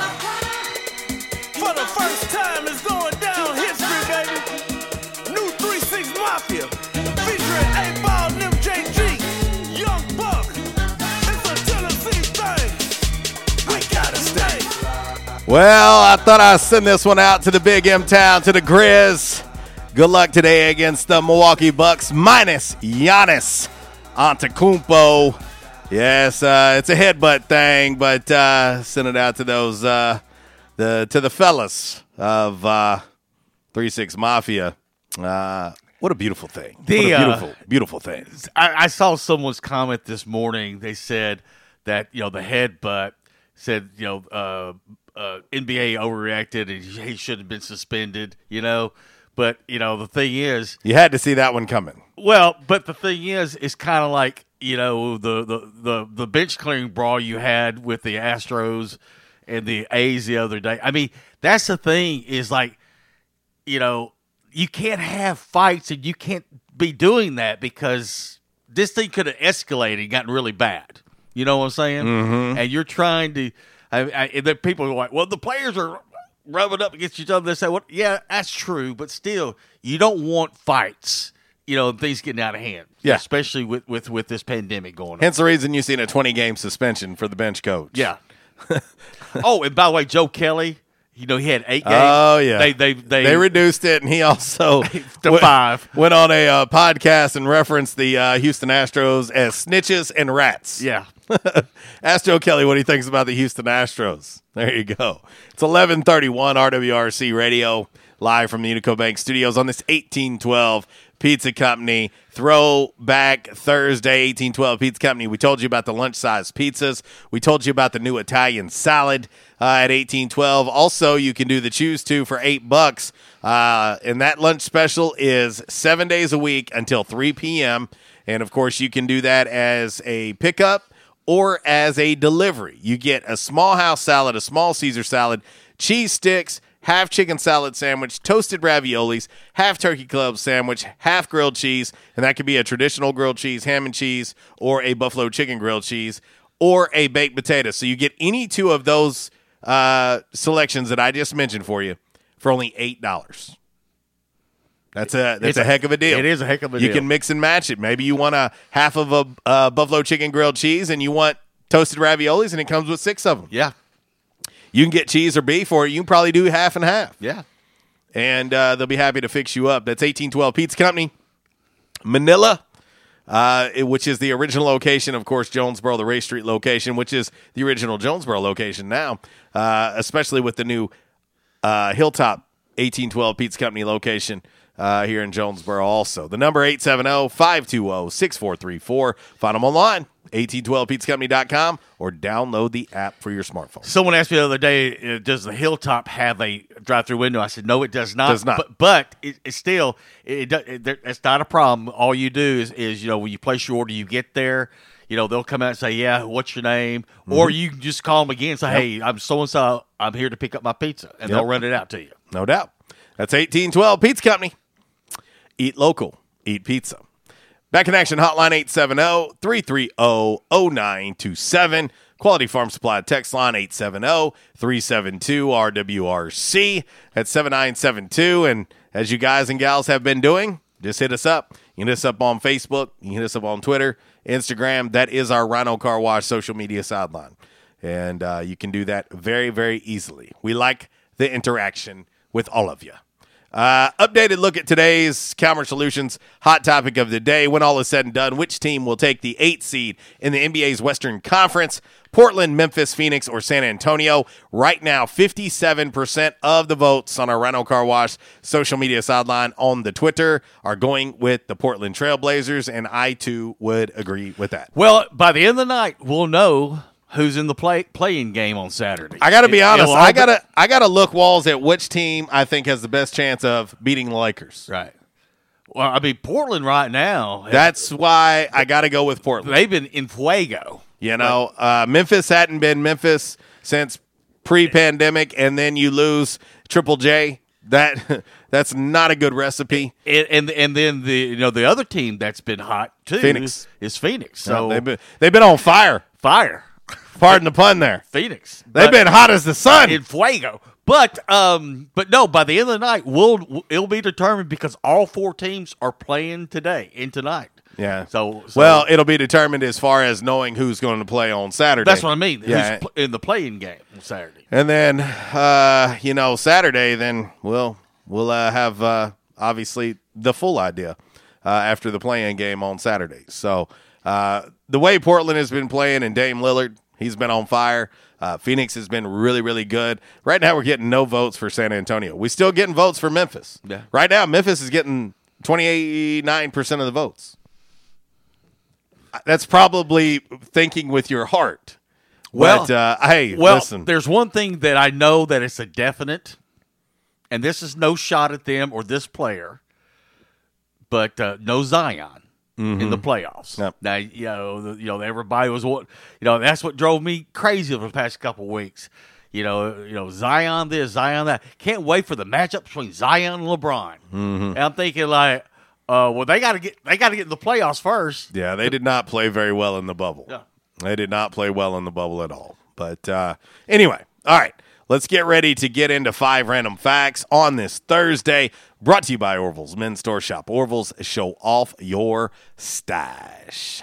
[SPEAKER 28] For the first time, it's going
[SPEAKER 9] Well, I thought I'd send this one out to the Big M Town, to the Grizz. Good luck today against the Milwaukee Bucks, minus Giannis Antetokounmpo. Yes, uh, it's a headbutt thing, but uh, send it out to those uh, the to the fellas of uh, Three Six Mafia. Uh, what a beautiful thing! what
[SPEAKER 10] The,
[SPEAKER 9] a
[SPEAKER 10] uh,
[SPEAKER 9] beautiful, beautiful thing.
[SPEAKER 10] I, I saw someone's comment this morning. They said that you know the headbutt said you know uh, NBA overreacted and he should have been suspended. You know, but you know the thing is,
[SPEAKER 9] You had to see that one coming.
[SPEAKER 10] well, but the thing is, it's kind of like you know the, the the the bench clearing brawl you had with the Astros and the A's the other day. I mean, that's the thing is like, you know, you can't have fights and you can't be doing that because this thing could have escalated and gotten really bad. You know what I'm saying?
[SPEAKER 9] Mhm.
[SPEAKER 10] And you're trying to, I, I, then people are like, well, the players are rubbing up against each other. They say, what? Yeah, that's true, but still, you don't want fights. You know, things getting out of hand.
[SPEAKER 9] Yeah.
[SPEAKER 10] especially with with with this pandemic going on.
[SPEAKER 9] Hence the reason you've seen a 20 game suspension for the bench coach.
[SPEAKER 10] Yeah. [LAUGHS] oh, and by the way, Joe Kelly, you know, he had eight games.
[SPEAKER 9] Oh yeah,
[SPEAKER 10] They they they,
[SPEAKER 9] they reduced it, and he also [LAUGHS]
[SPEAKER 10] to
[SPEAKER 9] went-
[SPEAKER 10] five.
[SPEAKER 9] Went on a uh, podcast and referenced the uh, Houston Astros as snitches and rats.
[SPEAKER 10] Yeah. [LAUGHS]
[SPEAKER 9] Ask Joe Kelly what he thinks about the Houston Astros. There you go. It's eleven thirty one RWRC Radio. live from the Unico Bank Studios on this 1812 Pizza Company Throwback Thursday. 1812 Pizza Company. We told you about the lunch size pizzas. We told you about the new Italian salad uh, at 1812. Also, you can do the choose two for eight bucks. Uh, and that lunch special is seven days a week until 3 p.m. And of course, you can do that as a pickup or as a delivery. You get a small house salad, a small Caesar salad, cheese sticks, half chicken salad sandwich, toasted raviolis, half turkey club sandwich, half grilled cheese, and that could be a traditional grilled cheese, ham and cheese, or a buffalo chicken grilled cheese, or a baked potato. So you get any two of those uh, selections that I just mentioned for you for only eight dollars. That's a that's a
[SPEAKER 10] a-
[SPEAKER 9] heck of a deal.
[SPEAKER 10] it is a heck of a
[SPEAKER 9] you
[SPEAKER 10] deal.
[SPEAKER 9] You can mix and match it. Maybe you want a half of a uh, buffalo chicken grilled cheese, and you want toasted raviolis, and it comes with six of them.
[SPEAKER 10] Yeah,
[SPEAKER 9] you can get cheese or beef, or you can probably do half and half.
[SPEAKER 10] Yeah,
[SPEAKER 9] and uh, they'll be happy to fix you up. That's eighteen twelve Pizza Company, Manila. Uh, which is the original location, of course, Jonesboro, the Ray Street location, which is the original Jonesboro location now, uh, especially with the new uh, Hilltop 1812 Pizza Company location uh, here in Jonesboro also. The number 870-520-6434. Find them online, 1812pizzacompany.com, or download the app for your smartphone.
[SPEAKER 10] Someone asked me the other day, uh, does the Hilltop have a drive-through window? I said, no, it does not.
[SPEAKER 9] Does not.
[SPEAKER 10] But, but it, it's still, it, it, it, it's not a problem. All you do is, is, you know, when you place your order, you get there, you know, they'll come out and say, yeah, what's your name? Or
[SPEAKER 9] Mhm.
[SPEAKER 10] you can just call them again and say,
[SPEAKER 9] Yep.
[SPEAKER 10] hey, I'm so-and-so. I'm here to pick up my pizza. And
[SPEAKER 9] Yep.
[SPEAKER 10] they'll run it out to you.
[SPEAKER 9] No doubt. That's 1812 Pizza Company. Eat local, eat pizza. Back in action hotline 870 330 0927. Quality Farm Supply text line 870 372 RWRC at 7972. And as you guys and gals have been doing, just hit us up. You can hit us up on Facebook. You can hit us up on Twitter, Instagram. That is our Rhino Car Wash social media sideline. And uh, you can do that very, very easily. We like the interaction with all of you. Uh, updated look at today's Calmer Solutions hot topic of the day. When all is said and done, which team will take the eighth seed in the NBA's Western Conference? Portland, Memphis, Phoenix, or San Antonio? Right now, 57% of the votes on our Rhino Car Wash social media sideline on the Twitter are going with the Portland Trailblazers, and I too would agree with that.
[SPEAKER 10] Well, by the end of the night, we'll know who's in the play play-in game on Saturday.
[SPEAKER 9] I got to be honest. I gotta I gotta look walls at which team I think has the best chance of beating the Lakers.
[SPEAKER 10] Right. Well, I mean Portland right now.
[SPEAKER 9] That's why I got to go with Portland.
[SPEAKER 10] They've been in fuego.
[SPEAKER 9] You know, uh, Memphis hadn't been Memphis since pre-pandemic, and then you lose Triple J. That [LAUGHS] that's not a good recipe.
[SPEAKER 10] And, and and then the you know the other team that's been hot too
[SPEAKER 9] Phoenix.
[SPEAKER 10] is Phoenix.
[SPEAKER 9] So
[SPEAKER 10] So
[SPEAKER 9] they've been they've been on fire.
[SPEAKER 10] Fire.
[SPEAKER 9] Pardon the pun there.
[SPEAKER 10] Phoenix.
[SPEAKER 9] They've been hot as the sun.
[SPEAKER 10] in fuego. But um, but no, by the end of the night, we'll it'll be determined because all four teams are playing today and tonight.
[SPEAKER 9] Yeah.
[SPEAKER 10] So, so
[SPEAKER 9] well, it'll be determined as far as knowing who's going to play on Saturday.
[SPEAKER 10] that's what I mean.
[SPEAKER 9] Yeah.
[SPEAKER 10] Who's in the play-in game on Saturday?
[SPEAKER 9] And then, uh, you know, Saturday, then we'll we'll uh, have uh, obviously the full idea uh, after the play-in game on Saturday. So uh, the way Portland has been playing and Dame Lillard, he's been on fire. Uh, Phoenix has been really, really good. Right now, we're getting no votes for San Antonio. We're still getting votes for Memphis.
[SPEAKER 10] Yeah.
[SPEAKER 9] Right now, Memphis is getting twenty nine percent of the votes. That's probably thinking with your heart.
[SPEAKER 10] Well,
[SPEAKER 9] but, uh, hey,
[SPEAKER 10] well,
[SPEAKER 9] listen.
[SPEAKER 10] there's one thing that I know that it's a definite, and this is no shot at them or this player, but uh, no Zion in the
[SPEAKER 9] Mhm.
[SPEAKER 10] playoffs.
[SPEAKER 9] Yep.
[SPEAKER 10] Now you know, the, you know, everybody was what you know. That's what drove me crazy over the past couple weeks. You know, you know, Zion this, Zion that. Can't wait for the matchup between Zion and LeBron.
[SPEAKER 9] Mhm.
[SPEAKER 10] And I'm thinking like, uh, well, they got to get they got to get in the playoffs first.
[SPEAKER 9] Yeah, they did not play very well in the bubble.
[SPEAKER 10] Yeah.
[SPEAKER 9] They did not play well in the bubble at all. But uh, anyway, all right, let's get ready to get into five random facts on this Thursday. Brought to you by Orville's Men's Store Shop. Orville's, show off your stash.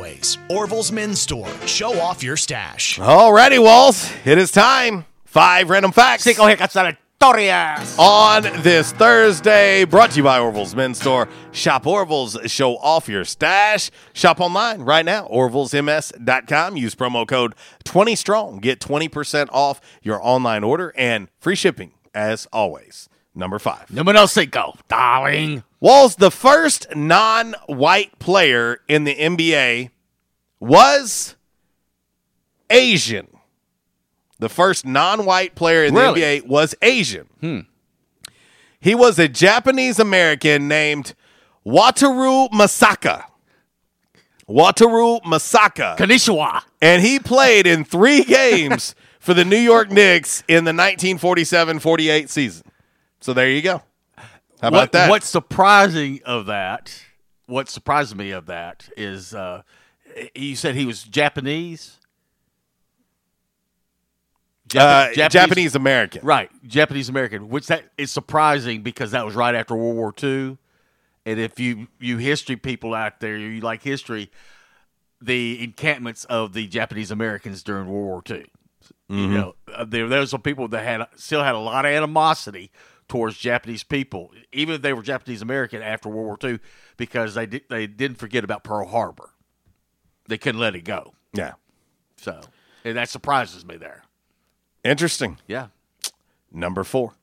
[SPEAKER 30] Orville's Men's Store. Show off your stash.
[SPEAKER 9] Alrighty, Walls. It is time. Five random facts.
[SPEAKER 10] Cinco aleatorias.
[SPEAKER 9] On this Thursday, brought to you by Orville's Men's Store. Shop Orville's, show off your stash. Shop online right now, orvillesms.com. Use promo code 20strong. Get 20% off your online order and free shipping as always. Number five.
[SPEAKER 10] Numero cinco, darling.
[SPEAKER 9] Walls, the first non white player in the NBA was Asian. The first non white player in
[SPEAKER 10] Really?
[SPEAKER 9] the NBA was Asian.
[SPEAKER 10] Hmm.
[SPEAKER 9] He was a Japanese American named Wataru Misaka. Wataru Misaka.
[SPEAKER 10] Konnichiwa.
[SPEAKER 9] And he played in three [LAUGHS] games for the New York Knicks in the 1947 48 season. So there you go. How about
[SPEAKER 10] what,
[SPEAKER 9] that?
[SPEAKER 10] What's surprising of that? What surprised me of that is uh, you said he was Japanese.
[SPEAKER 9] Uh, Japanese American.
[SPEAKER 10] right? Japanese American, which that is surprising because that was right after World War II. And if you you history people out there, you like history, the encampments of the Japanese Americans during World War II. You
[SPEAKER 9] Mhm.
[SPEAKER 10] know, uh, there there was some people that had still had a lot of animosity towards Japanese people, even if they were Japanese American after World War II, because they did, they didn't forget about Pearl Harbor. They couldn't let it go.
[SPEAKER 9] Yeah.
[SPEAKER 10] So, and that surprises me there.
[SPEAKER 9] Interesting.
[SPEAKER 10] Yeah.
[SPEAKER 9] Number four.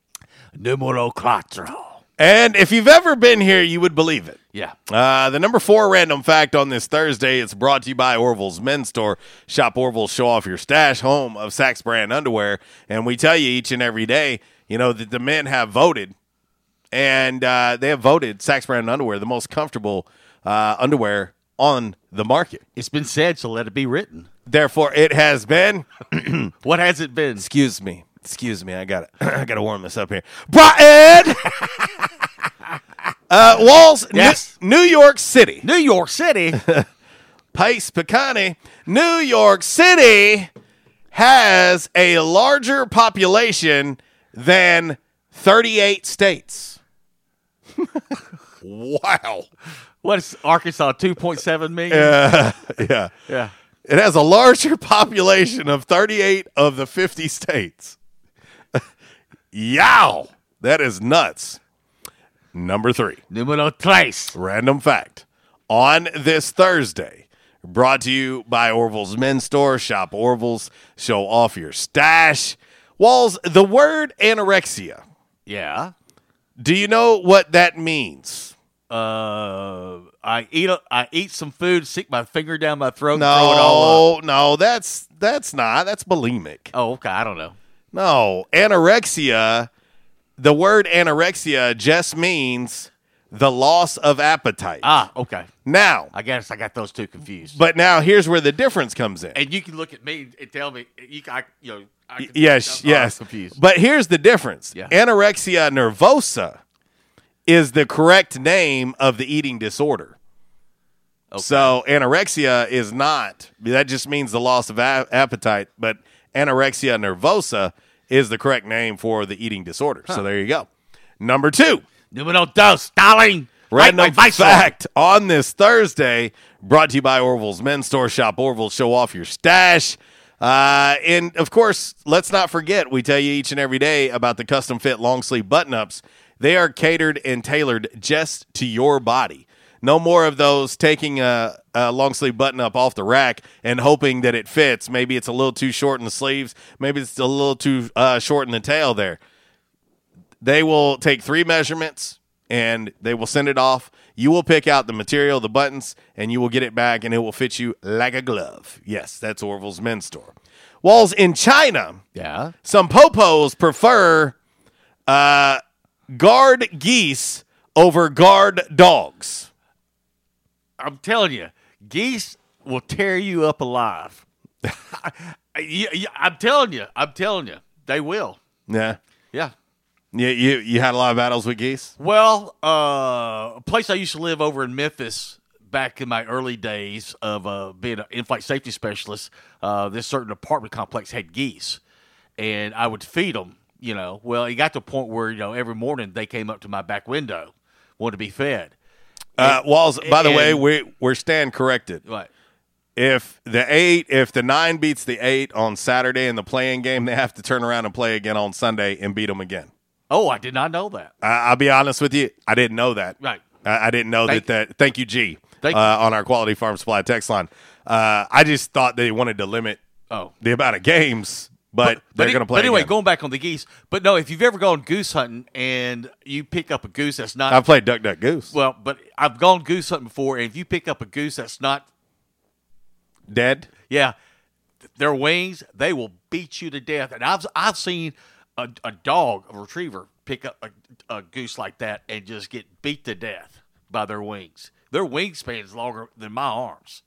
[SPEAKER 10] Numero cuatro.
[SPEAKER 9] And if you've ever been here, you would believe it.
[SPEAKER 10] Yeah.
[SPEAKER 9] Uh, the number four random fact on this Thursday it's brought to you by Orville's Men's Store. Shop Orville's, show off your stash, home of Saks brand underwear. And we tell you each and every day, you know, that the men have voted, and uh, they have voted Saks brand underwear the most comfortable uh, underwear on the market.
[SPEAKER 10] It's been said, so let it be written.
[SPEAKER 9] Therefore, it has been. [CLEARS THROAT]
[SPEAKER 10] what has it been?
[SPEAKER 9] Excuse me. Excuse me. I got [CLEARS THROAT] I got to warm this up here. Brian. [LAUGHS] uh, Walls.
[SPEAKER 10] Yes.
[SPEAKER 9] New, New York City.
[SPEAKER 10] New York City. [LAUGHS]
[SPEAKER 9] Pace Picante. New York City has a larger population than 38 states. [LAUGHS] wow.
[SPEAKER 10] What is Arkansas? Two point seven million.
[SPEAKER 9] Uh, [LAUGHS] yeah.
[SPEAKER 10] Yeah.
[SPEAKER 9] It has a larger [LAUGHS] population of 38 of the 50 states. Yow! That is nuts. Number three.
[SPEAKER 10] Numero tres.
[SPEAKER 9] Random fact. On this Thursday, brought to you by Orville's Men's Store. Shop Orville's. Show off your stash. Walls, the word anorexia.
[SPEAKER 10] Yeah.
[SPEAKER 9] Do you know what that means?
[SPEAKER 10] Uh, I eat a, I eat some food, stick my finger down my throat, and throw it all up.
[SPEAKER 9] No, no, that's that's not. That's bulimic.
[SPEAKER 10] Oh, okay. I don't know.
[SPEAKER 9] No, anorexia. The word anorexia just means the loss of appetite.
[SPEAKER 10] Ah, okay.
[SPEAKER 9] Now,
[SPEAKER 10] I guess I got those two confused.
[SPEAKER 9] but now here's where the difference comes in.
[SPEAKER 10] and you can look at me and tell me you I, you know I can,
[SPEAKER 9] Yes,
[SPEAKER 10] I'm- I'm
[SPEAKER 9] yes.
[SPEAKER 10] confused.
[SPEAKER 9] But here's the difference.
[SPEAKER 10] Yeah.
[SPEAKER 9] Anorexia nervosa is the correct name of the eating disorder. Okay. So anorexia is not. That just means the loss of a- appetite. But anorexia nervosa is the correct name for the eating disorder. So there you go. Number two.
[SPEAKER 10] Numero dos, darling.
[SPEAKER 9] Random
[SPEAKER 10] vice
[SPEAKER 9] fact on this Thursday, brought to you by Orville's Men's Store. Shop Orville, show off your stash. Uh, and of course, let's not forget, we tell you each and every day about the custom fit long sleeve button ups. They are catered and tailored just to your body. No more of those taking a, a long sleeve button up off the rack and hoping that it fits. Maybe it's a little too short in the sleeves. Maybe it's a little too uh, short in the tail there they will take three measurements and they will send it off. You will pick out the material, the buttons, and you will get it back, and it will fit you like a glove. Yes, that's Orville's men's store. Walls in China.
[SPEAKER 10] Yeah.
[SPEAKER 9] Some popos prefer uh, guard geese over guard dogs.
[SPEAKER 10] I'm telling you, geese will tear you up alive. [LAUGHS] I, am telling you, I'm telling you, they will.
[SPEAKER 9] Yeah.
[SPEAKER 10] Yeah.
[SPEAKER 9] You, you you had a lot of battles with geese.
[SPEAKER 10] Well, uh, a place I used to live over in Memphis back in my early days of uh, being an in-flight safety specialist. Uh, this certain apartment complex had geese, and I would feed them. You know, well, it got to a point where you know every morning they came up to my back window, wanted to be fed.
[SPEAKER 9] Uh, Walls. By the
[SPEAKER 10] and-
[SPEAKER 9] way, we we're stand corrected.
[SPEAKER 10] Right.
[SPEAKER 9] If the eight, if the nine beats the eight on Saturday in the play-in game, they have to turn around and play again on Sunday and beat them again.
[SPEAKER 10] Oh, I did not know that.
[SPEAKER 9] I, I'll be honest with you, I didn't know that.
[SPEAKER 10] Right.
[SPEAKER 9] I, I didn't know
[SPEAKER 10] Thank-
[SPEAKER 9] that. That thank you, G,
[SPEAKER 10] Thank
[SPEAKER 9] uh, on our Quality Farm Supply text line. Uh, I just thought they wanted to limit
[SPEAKER 10] Oh.
[SPEAKER 9] the amount of games, but, they're going to play.
[SPEAKER 10] But anyway,
[SPEAKER 9] again.
[SPEAKER 10] going back on the geese. But no, if you've ever gone goose hunting and you pick up a goose that's not,
[SPEAKER 9] I've played Duck Duck Goose.
[SPEAKER 10] Well, but I've gone goose hunting before, and if you pick up a goose that's not
[SPEAKER 9] Dead.
[SPEAKER 10] Yeah, their wings they will beat you to death. And I've I've seen a, a dog, a retriever, pick up a, a goose like that and just get beat to death by their wings. Their wingspan is longer than my arms.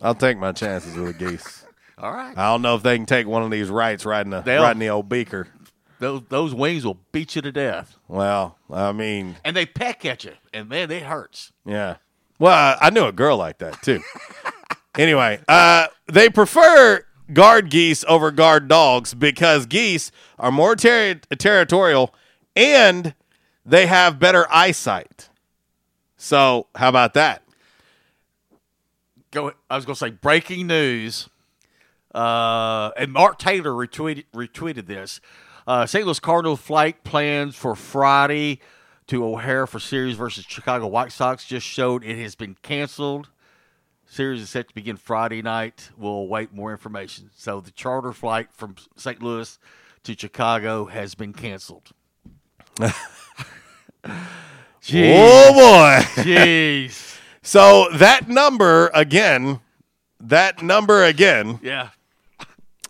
[SPEAKER 9] I'll take my chances with a geese. [LAUGHS]
[SPEAKER 10] All right.
[SPEAKER 9] I don't know if they can take one of these rights riding the
[SPEAKER 10] They'll-
[SPEAKER 9] riding the old beaker.
[SPEAKER 10] Those those wings will beat you to death,
[SPEAKER 9] Well, I mean,
[SPEAKER 10] and they peck at you, and man, it hurts.
[SPEAKER 9] yeah. Well, I knew a girl like that too. [LAUGHS] anyway, uh, they prefer guard geese over guard dogs because geese are more terri territorial and they have better eyesight. So, how about that?
[SPEAKER 10] Go. I was going to say breaking news. Uh, and Mark Taylor retweeted retweeted this. Uh, St. Louis Cardinal flight plans for Friday to O'Hare for series versus Chicago White Sox just showed it has been canceled. Series is set to begin Friday night. We'll await more information. So the charter flight from St. Louis to Chicago has been canceled. [LAUGHS] Jeez.
[SPEAKER 9] Oh boy.
[SPEAKER 10] Jeez. [LAUGHS]
[SPEAKER 9] So that number again, that number again,
[SPEAKER 10] Yeah.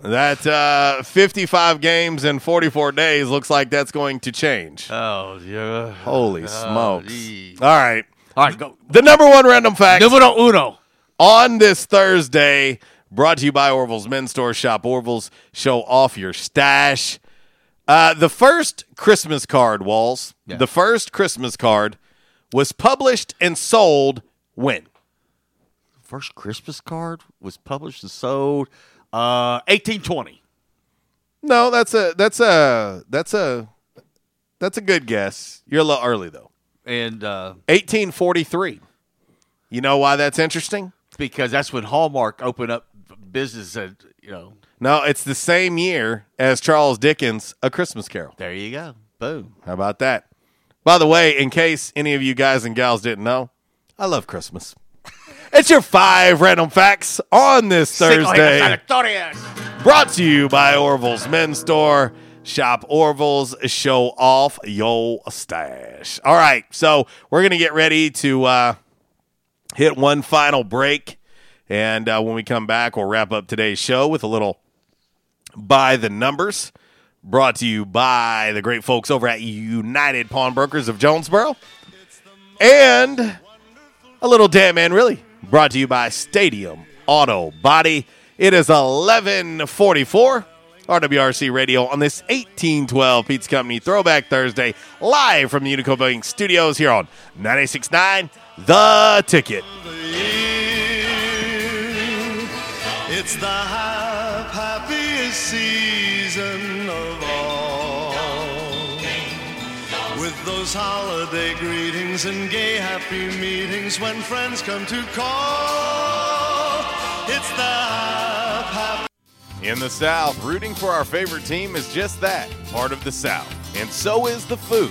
[SPEAKER 9] that uh, 55 games in 44 days looks like that's going to change.
[SPEAKER 10] Oh, yeah.
[SPEAKER 9] Holy
[SPEAKER 10] Oh,
[SPEAKER 9] smokes.
[SPEAKER 10] gee.
[SPEAKER 9] All right.
[SPEAKER 10] All right, go.
[SPEAKER 9] The number one random fact
[SPEAKER 10] Numero uno.
[SPEAKER 9] On this Thursday, brought to you by Orville's Men's Store. Shop Orville's, show off your stash. Uh, the first Christmas card, Walls, the first Christmas card was published and sold when?
[SPEAKER 10] First Christmas card was published and sold uh 1820.
[SPEAKER 9] No, that's a that's a that's a that's a good guess. You're a little early though.
[SPEAKER 10] And uh
[SPEAKER 9] 1843. You know why that's interesting?
[SPEAKER 10] Because that's when Hallmark opened up business and you know,
[SPEAKER 9] No, it's the same year as Charles Dickens' A Christmas Carol.
[SPEAKER 10] there you go. Boom.
[SPEAKER 9] How about that? By the way, in case any of you guys and gals didn't know, I love Christmas. [LAUGHS] It's your five random facts on this Thursday. Brought to you by Orville's Men's Store. Shop Orville's, show off your stash. All right, so we're going to get ready to uh, hit one final break. And uh, when we come back, we'll wrap up today's show with a little by the numbers. Brought to you by the great folks over at United Pawnbrokers of Jonesboro. And a little damn man, really. Brought to you by Stadium Auto Body. It is 1144 RWRC Radio on this 1812 Pizza Company Throwback Thursday, live from the Unico Bank Studios here on 969 The Ticket.
[SPEAKER 20] It's the happiest season of all. With those holiday greetings and gay happy meetings when friends come to call. It's the hap- hap-
[SPEAKER 31] In the South, rooting for our favorite team is just that part of the South. And so is the food.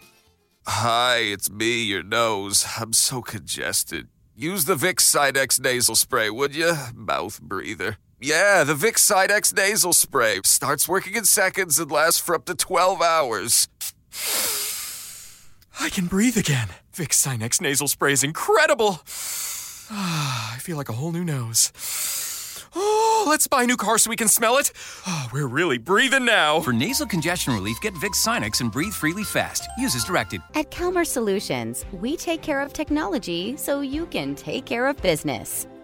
[SPEAKER 32] Hi, it's me, your nose. I'm so congested. Use the Vicks Sinex nasal spray, would you? Mouth breather. Yeah, the Vicks Sinex nasal spray starts working in seconds and lasts for up to 12 hours.
[SPEAKER 33] I can breathe again. Vicks Sinex nasal spray is incredible. [SIGHS] I feel like a whole new nose. Oh, let's buy a new car so we can smell it. Oh, we're really breathing now.
[SPEAKER 34] For nasal congestion relief, get Vicks Sinex and breathe freely fast. Use as directed.
[SPEAKER 24] At Calmer Solutions, we take care of technology so you can take care of business.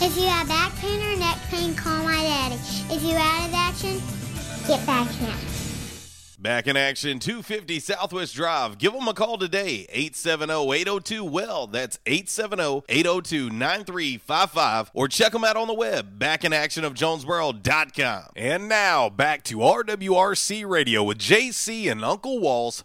[SPEAKER 25] If you have back pain or neck pain, call my daddy. If you're out of action, get back in.
[SPEAKER 9] Back in action, 250 Southwest Drive. Give them a call today, 870-802-WELL. That's 870-802-9355. Or check them out on the web, backinactionofjonesboro.com. And now, back to RWRC Radio with JC and Uncle Walls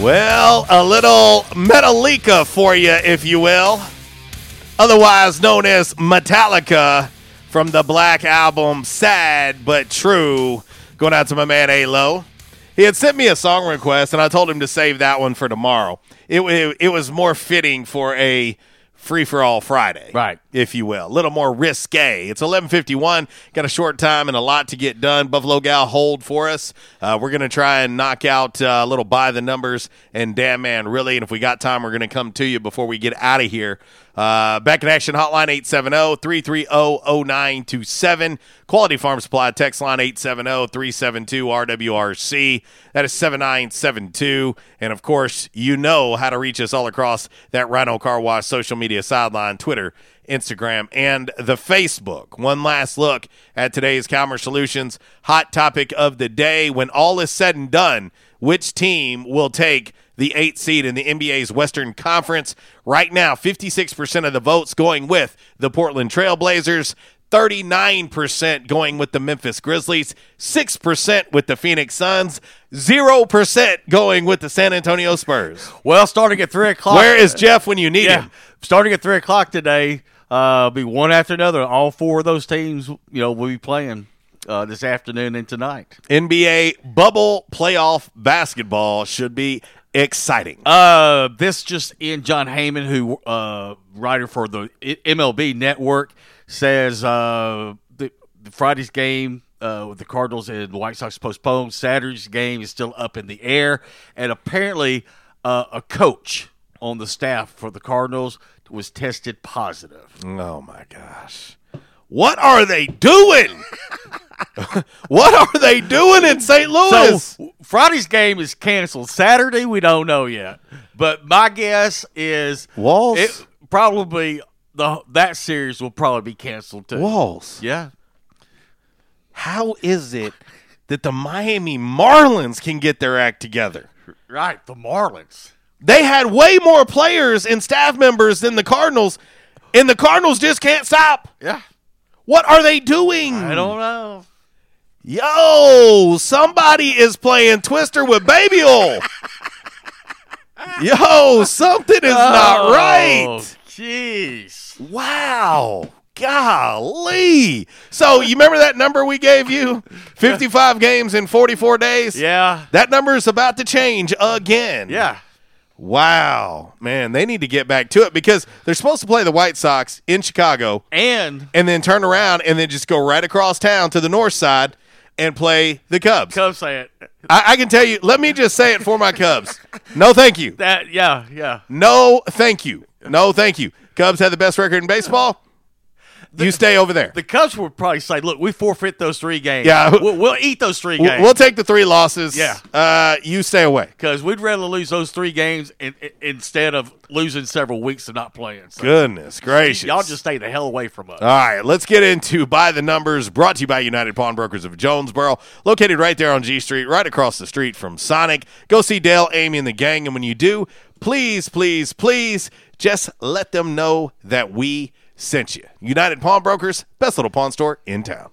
[SPEAKER 9] Well, a little Metallica for you, if you will. Otherwise known as Metallica from the Black album Sad But True. Going out to my man A-Lo. He had sent me a song request, and I told him to save that one for tomorrow. It, it, it was more fitting for a free for all Friday, right? If you will, a little more risque. It's eleven fifty one. Got a short time and a lot to get done. Buffalo Gal hold for us. Uh, we're gonna try and knock out uh, a little by the numbers and damn man, really. And if we got time, we're gonna come to you before we get out of here. Uh, back in action hotline 870-330-0927. Quality Farm Supply text line 870-372-RWRC. That is 7972. And of course, you know how to reach us all across that Rhino Car Wash social media sideline, Twitter, Instagram, and the Facebook. One last look at today's Calmer Solutions hot topic of the day. When all is said and done, which team will take the eighth seed in the NBA's Western Conference? Right now, 56% of the votes going with the Portland Trailblazers. 39% going with the Memphis Grizzlies, 6% with the Phoenix Suns, 0% going with the San Antonio Spurs.
[SPEAKER 10] Well, starting at 3 o'clock.
[SPEAKER 9] Where is Jeff when you need
[SPEAKER 10] yeah,
[SPEAKER 9] him?
[SPEAKER 10] Starting at 3 o'clock today, uh, be one after another. All four of those teams, you know, will be playing uh, this afternoon and tonight.
[SPEAKER 9] NBA bubble playoff basketball should be exciting.
[SPEAKER 10] Uh, this just in Jon Heyman, who uh, writer for the MLB Network, says uh, the, the Friday's game uh, with the Cardinals and the White Sox postponed. Saturday's game is still up in the air, and apparently uh, a coach on the staff for the Cardinals was tested positive.
[SPEAKER 9] Oh my gosh. What are they doing? [LAUGHS] what are they doing in St. Louis?
[SPEAKER 10] So Friday's game is canceled. Saturday we don't know yet, but my guess is
[SPEAKER 9] Walls
[SPEAKER 10] it probably the that series will probably be canceled too.
[SPEAKER 9] Walls.
[SPEAKER 10] Yeah.
[SPEAKER 9] How is it that the Miami Marlins can get their act together?
[SPEAKER 10] Right, the Marlins.
[SPEAKER 9] They had way more players and staff members than the Cardinals, and the Cardinals just can't stop.
[SPEAKER 10] Yeah.
[SPEAKER 9] What are they doing?
[SPEAKER 10] I don't know.
[SPEAKER 9] Yo, somebody is playing Twister with Baby Oil. [LAUGHS] Yo, something is not
[SPEAKER 10] Oh,
[SPEAKER 9] right.
[SPEAKER 10] Jeez.
[SPEAKER 9] Wow. Golly. So, you remember that number we gave you? 55 games in 44 days?
[SPEAKER 10] Yeah.
[SPEAKER 9] That number is about to change again.
[SPEAKER 10] Yeah.
[SPEAKER 9] Wow. Man, they need to get back to it because they're supposed to play the White Sox in Chicago
[SPEAKER 10] And
[SPEAKER 9] and then turn around and then just go right across town to the north side and play the Cubs.
[SPEAKER 10] Cubs say it.
[SPEAKER 9] I, I can tell you, let me just say it for my Cubs. No, thank you.
[SPEAKER 10] That yeah, yeah.
[SPEAKER 9] No, thank you. No, thank you. Cubs have the best record in baseball. You stay over there.
[SPEAKER 10] The Cubs would probably say, "Look, we forfeit those three games.
[SPEAKER 9] Yeah.
[SPEAKER 10] we'll, we'll eat those three games.
[SPEAKER 9] we'll take the three losses.
[SPEAKER 10] Yeah.
[SPEAKER 9] Uh, you stay away.
[SPEAKER 10] because we'd rather lose those three games in, in- instead of losing several weeks of not playing. So
[SPEAKER 9] Goodness gracious.
[SPEAKER 10] y'all just stay the hell away from us.
[SPEAKER 9] All right, let's get into By the Numbers, brought to you by United Pawnbrokers of Jonesboro, located right there on G Street, right across the street from Sonic. Go see Dale, Amy, and the gang, and when you do, please, please, please just let them know that we sent you. United Pawnbrokers, best little pawn store in town.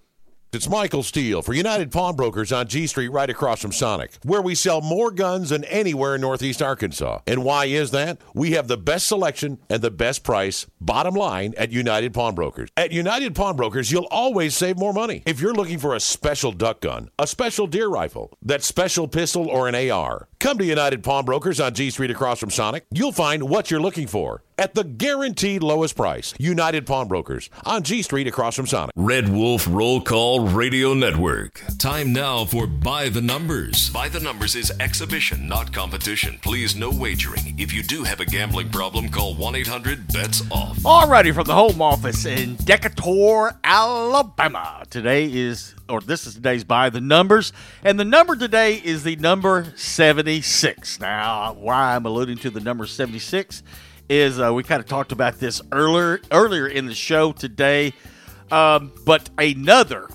[SPEAKER 16] It's Michael Steele for United Pawnbrokers on G Street right across from Sonic, where we sell more guns than anywhere in Northeast Arkansas. And why is that? We have the best selection and the best price, bottom line, at United Pawnbrokers. At United Pawnbrokers, you'll always save more money. If you're looking for a special duck gun, a special deer rifle, that special pistol, or an AR, come to United Pawnbrokers on G Street across from Sonic. You'll find what you're looking for at the guaranteed lowest price. United Pawnbrokers on G Street across from Sonic.
[SPEAKER 35] Red Wolf Roll Call Radio Network. Time now for By the Numbers.
[SPEAKER 36] By the Numbers is exhibition, not competition. Please, no wagering. If you do have a gambling problem, call 1 800 BETS OFF.
[SPEAKER 10] Alrighty, from the home office in Decatur, Alabama. Today is, or this is today's by the numbers, and the number today is the number 76. Now, why I'm alluding to the number 76 is uh, we kind of talked about this earlier earlier in the show today, um, but another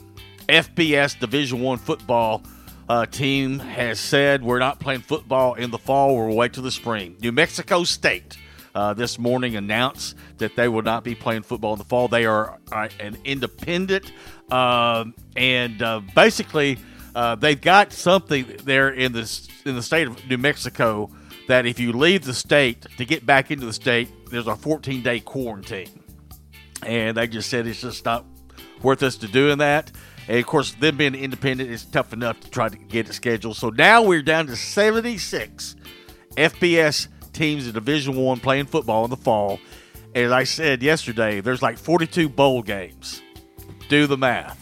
[SPEAKER 10] FBS Division One football uh, team has said we're not playing football in the fall. We'll wait till the spring. New Mexico State uh, this morning announced that they will not be playing football in the fall. They are uh, an independent, um, and uh, basically uh, they've got something there in the in the state of New Mexico that if you leave the state to get back into the state, there's a 14 day quarantine, and they just said it's just not worth us to doing that. And of course, them being independent is tough enough to try to get it scheduled. So now we're down to 76 FBS teams in Division One playing football in the fall. As I said yesterday, there's like 42 bowl games. Do the math.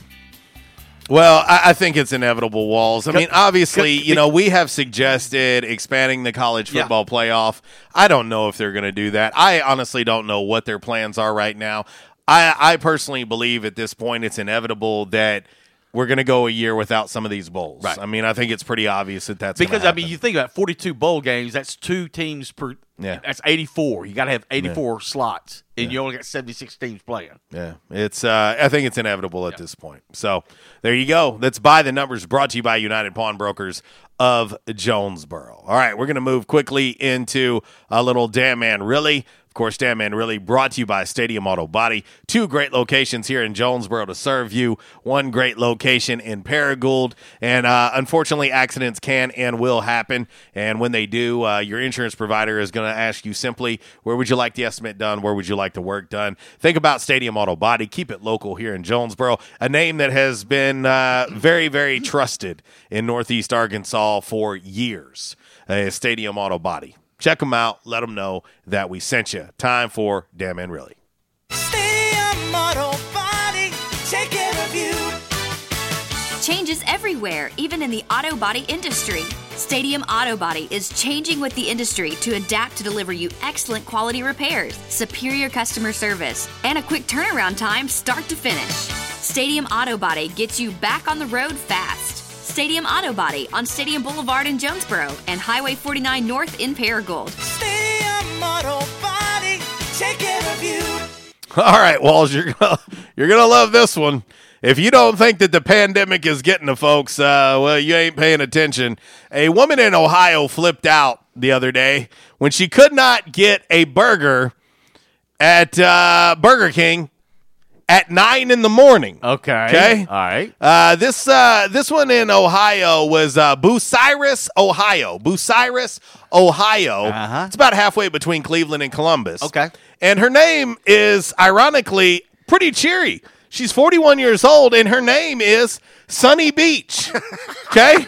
[SPEAKER 9] Well, I, I think it's inevitable, Walls. I mean, obviously, you know, we have suggested expanding the college
[SPEAKER 10] Yeah.
[SPEAKER 9] football playoff. I don't know if they're going to do that. I honestly don't know what their plans are right now. I, I personally believe at this point it's inevitable that we're going to go a year without some of these bowls.
[SPEAKER 10] Right.
[SPEAKER 9] I mean, I think it's pretty obvious that that's
[SPEAKER 10] because I mean, you think about 42 bowl games. That's two teams per.
[SPEAKER 9] Yeah.
[SPEAKER 10] That's 84. You got to have 84 slots, and you only got 76 teams playing.
[SPEAKER 9] Yeah, it's. Uh, I think it's inevitable at this point. So there you go. That's by the numbers. Brought to you by United Pawnbrokers of Jonesboro. All right, we're going to move quickly into a little damn man really. Of course, Damn Man Really brought to you by Stadium Auto Body. Two great locations here in Jonesboro to serve you. One great location in Paragould. And uh, unfortunately, accidents can and will happen. And when they do, uh, your insurance provider is going to ask you simply, where would you like the estimate done? Where would you like the work done? Think about Stadium Auto Body. Keep it local here in Jonesboro, a name that has been uh, very, very trusted in Northeast Arkansas for years. Uh, Stadium Auto Body. Check them out. Let them know that we sent you. Time for Damn and Really.
[SPEAKER 22] Stadium Auto Body, take care of you.
[SPEAKER 18] Changes everywhere, even in the auto body industry. Stadium Auto Body is changing with the industry to adapt to deliver you excellent quality repairs, superior customer service, and a quick turnaround time start to finish. Stadium Auto Body gets you back on the road fast. Stadium Auto Body on Stadium Boulevard in Jonesboro and Highway 49 North in Paragould.
[SPEAKER 22] Stadium Auto Body, take care of you. [LAUGHS]
[SPEAKER 9] All right, Walls, you're gonna, [LAUGHS] you're gonna love this one. If you don't think that the pandemic is getting to folks, uh, well, you ain't paying attention. A woman in Ohio flipped out the other day when she could not get a burger at uh, Burger King at nine in the morning.
[SPEAKER 10] Okay.
[SPEAKER 9] Okay.
[SPEAKER 10] All right.
[SPEAKER 9] Uh, this uh, this one in Ohio was uh, Bucyrus, Ohio. Bucyrus, Ohio.
[SPEAKER 10] Uh-huh.
[SPEAKER 9] It's about halfway between Cleveland and Columbus.
[SPEAKER 10] Okay.
[SPEAKER 9] And her name is ironically pretty cheery. She's 41 years old, and her name is Sunny Beach. [LAUGHS] Okay.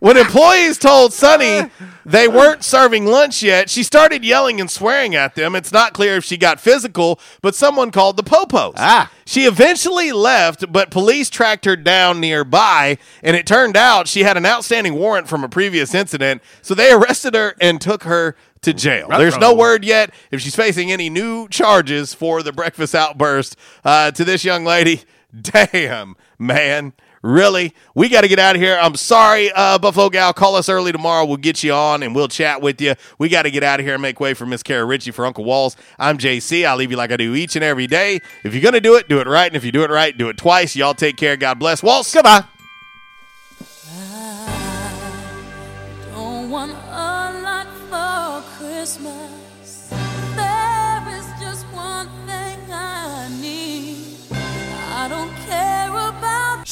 [SPEAKER 9] When employees told Sunny they weren't serving lunch yet, she started yelling and swearing at them. It's not clear if she got physical, but someone called the Popos.
[SPEAKER 10] Ah.
[SPEAKER 9] She eventually left, but police tracked her down nearby, and it turned out she had an outstanding warrant from a previous incident, so they arrested her and took her to jail. There's no word yet if she's facing any new charges for the breakfast outburst uh, to this young lady. [LAUGHS] Damn, man. Really? We got to get out of here. I'm sorry, uh, Buffalo Gal. Call us early tomorrow. We'll get you on and we'll chat with you. We got to get out of here and make way for Miss Kara Ritchie for Uncle Walls. I'm JC. I'll leave you like I do each and every day. If you're going to do it, do it right. And if you do it right, do it twice. Y'all take care. God bless. Walls, goodbye.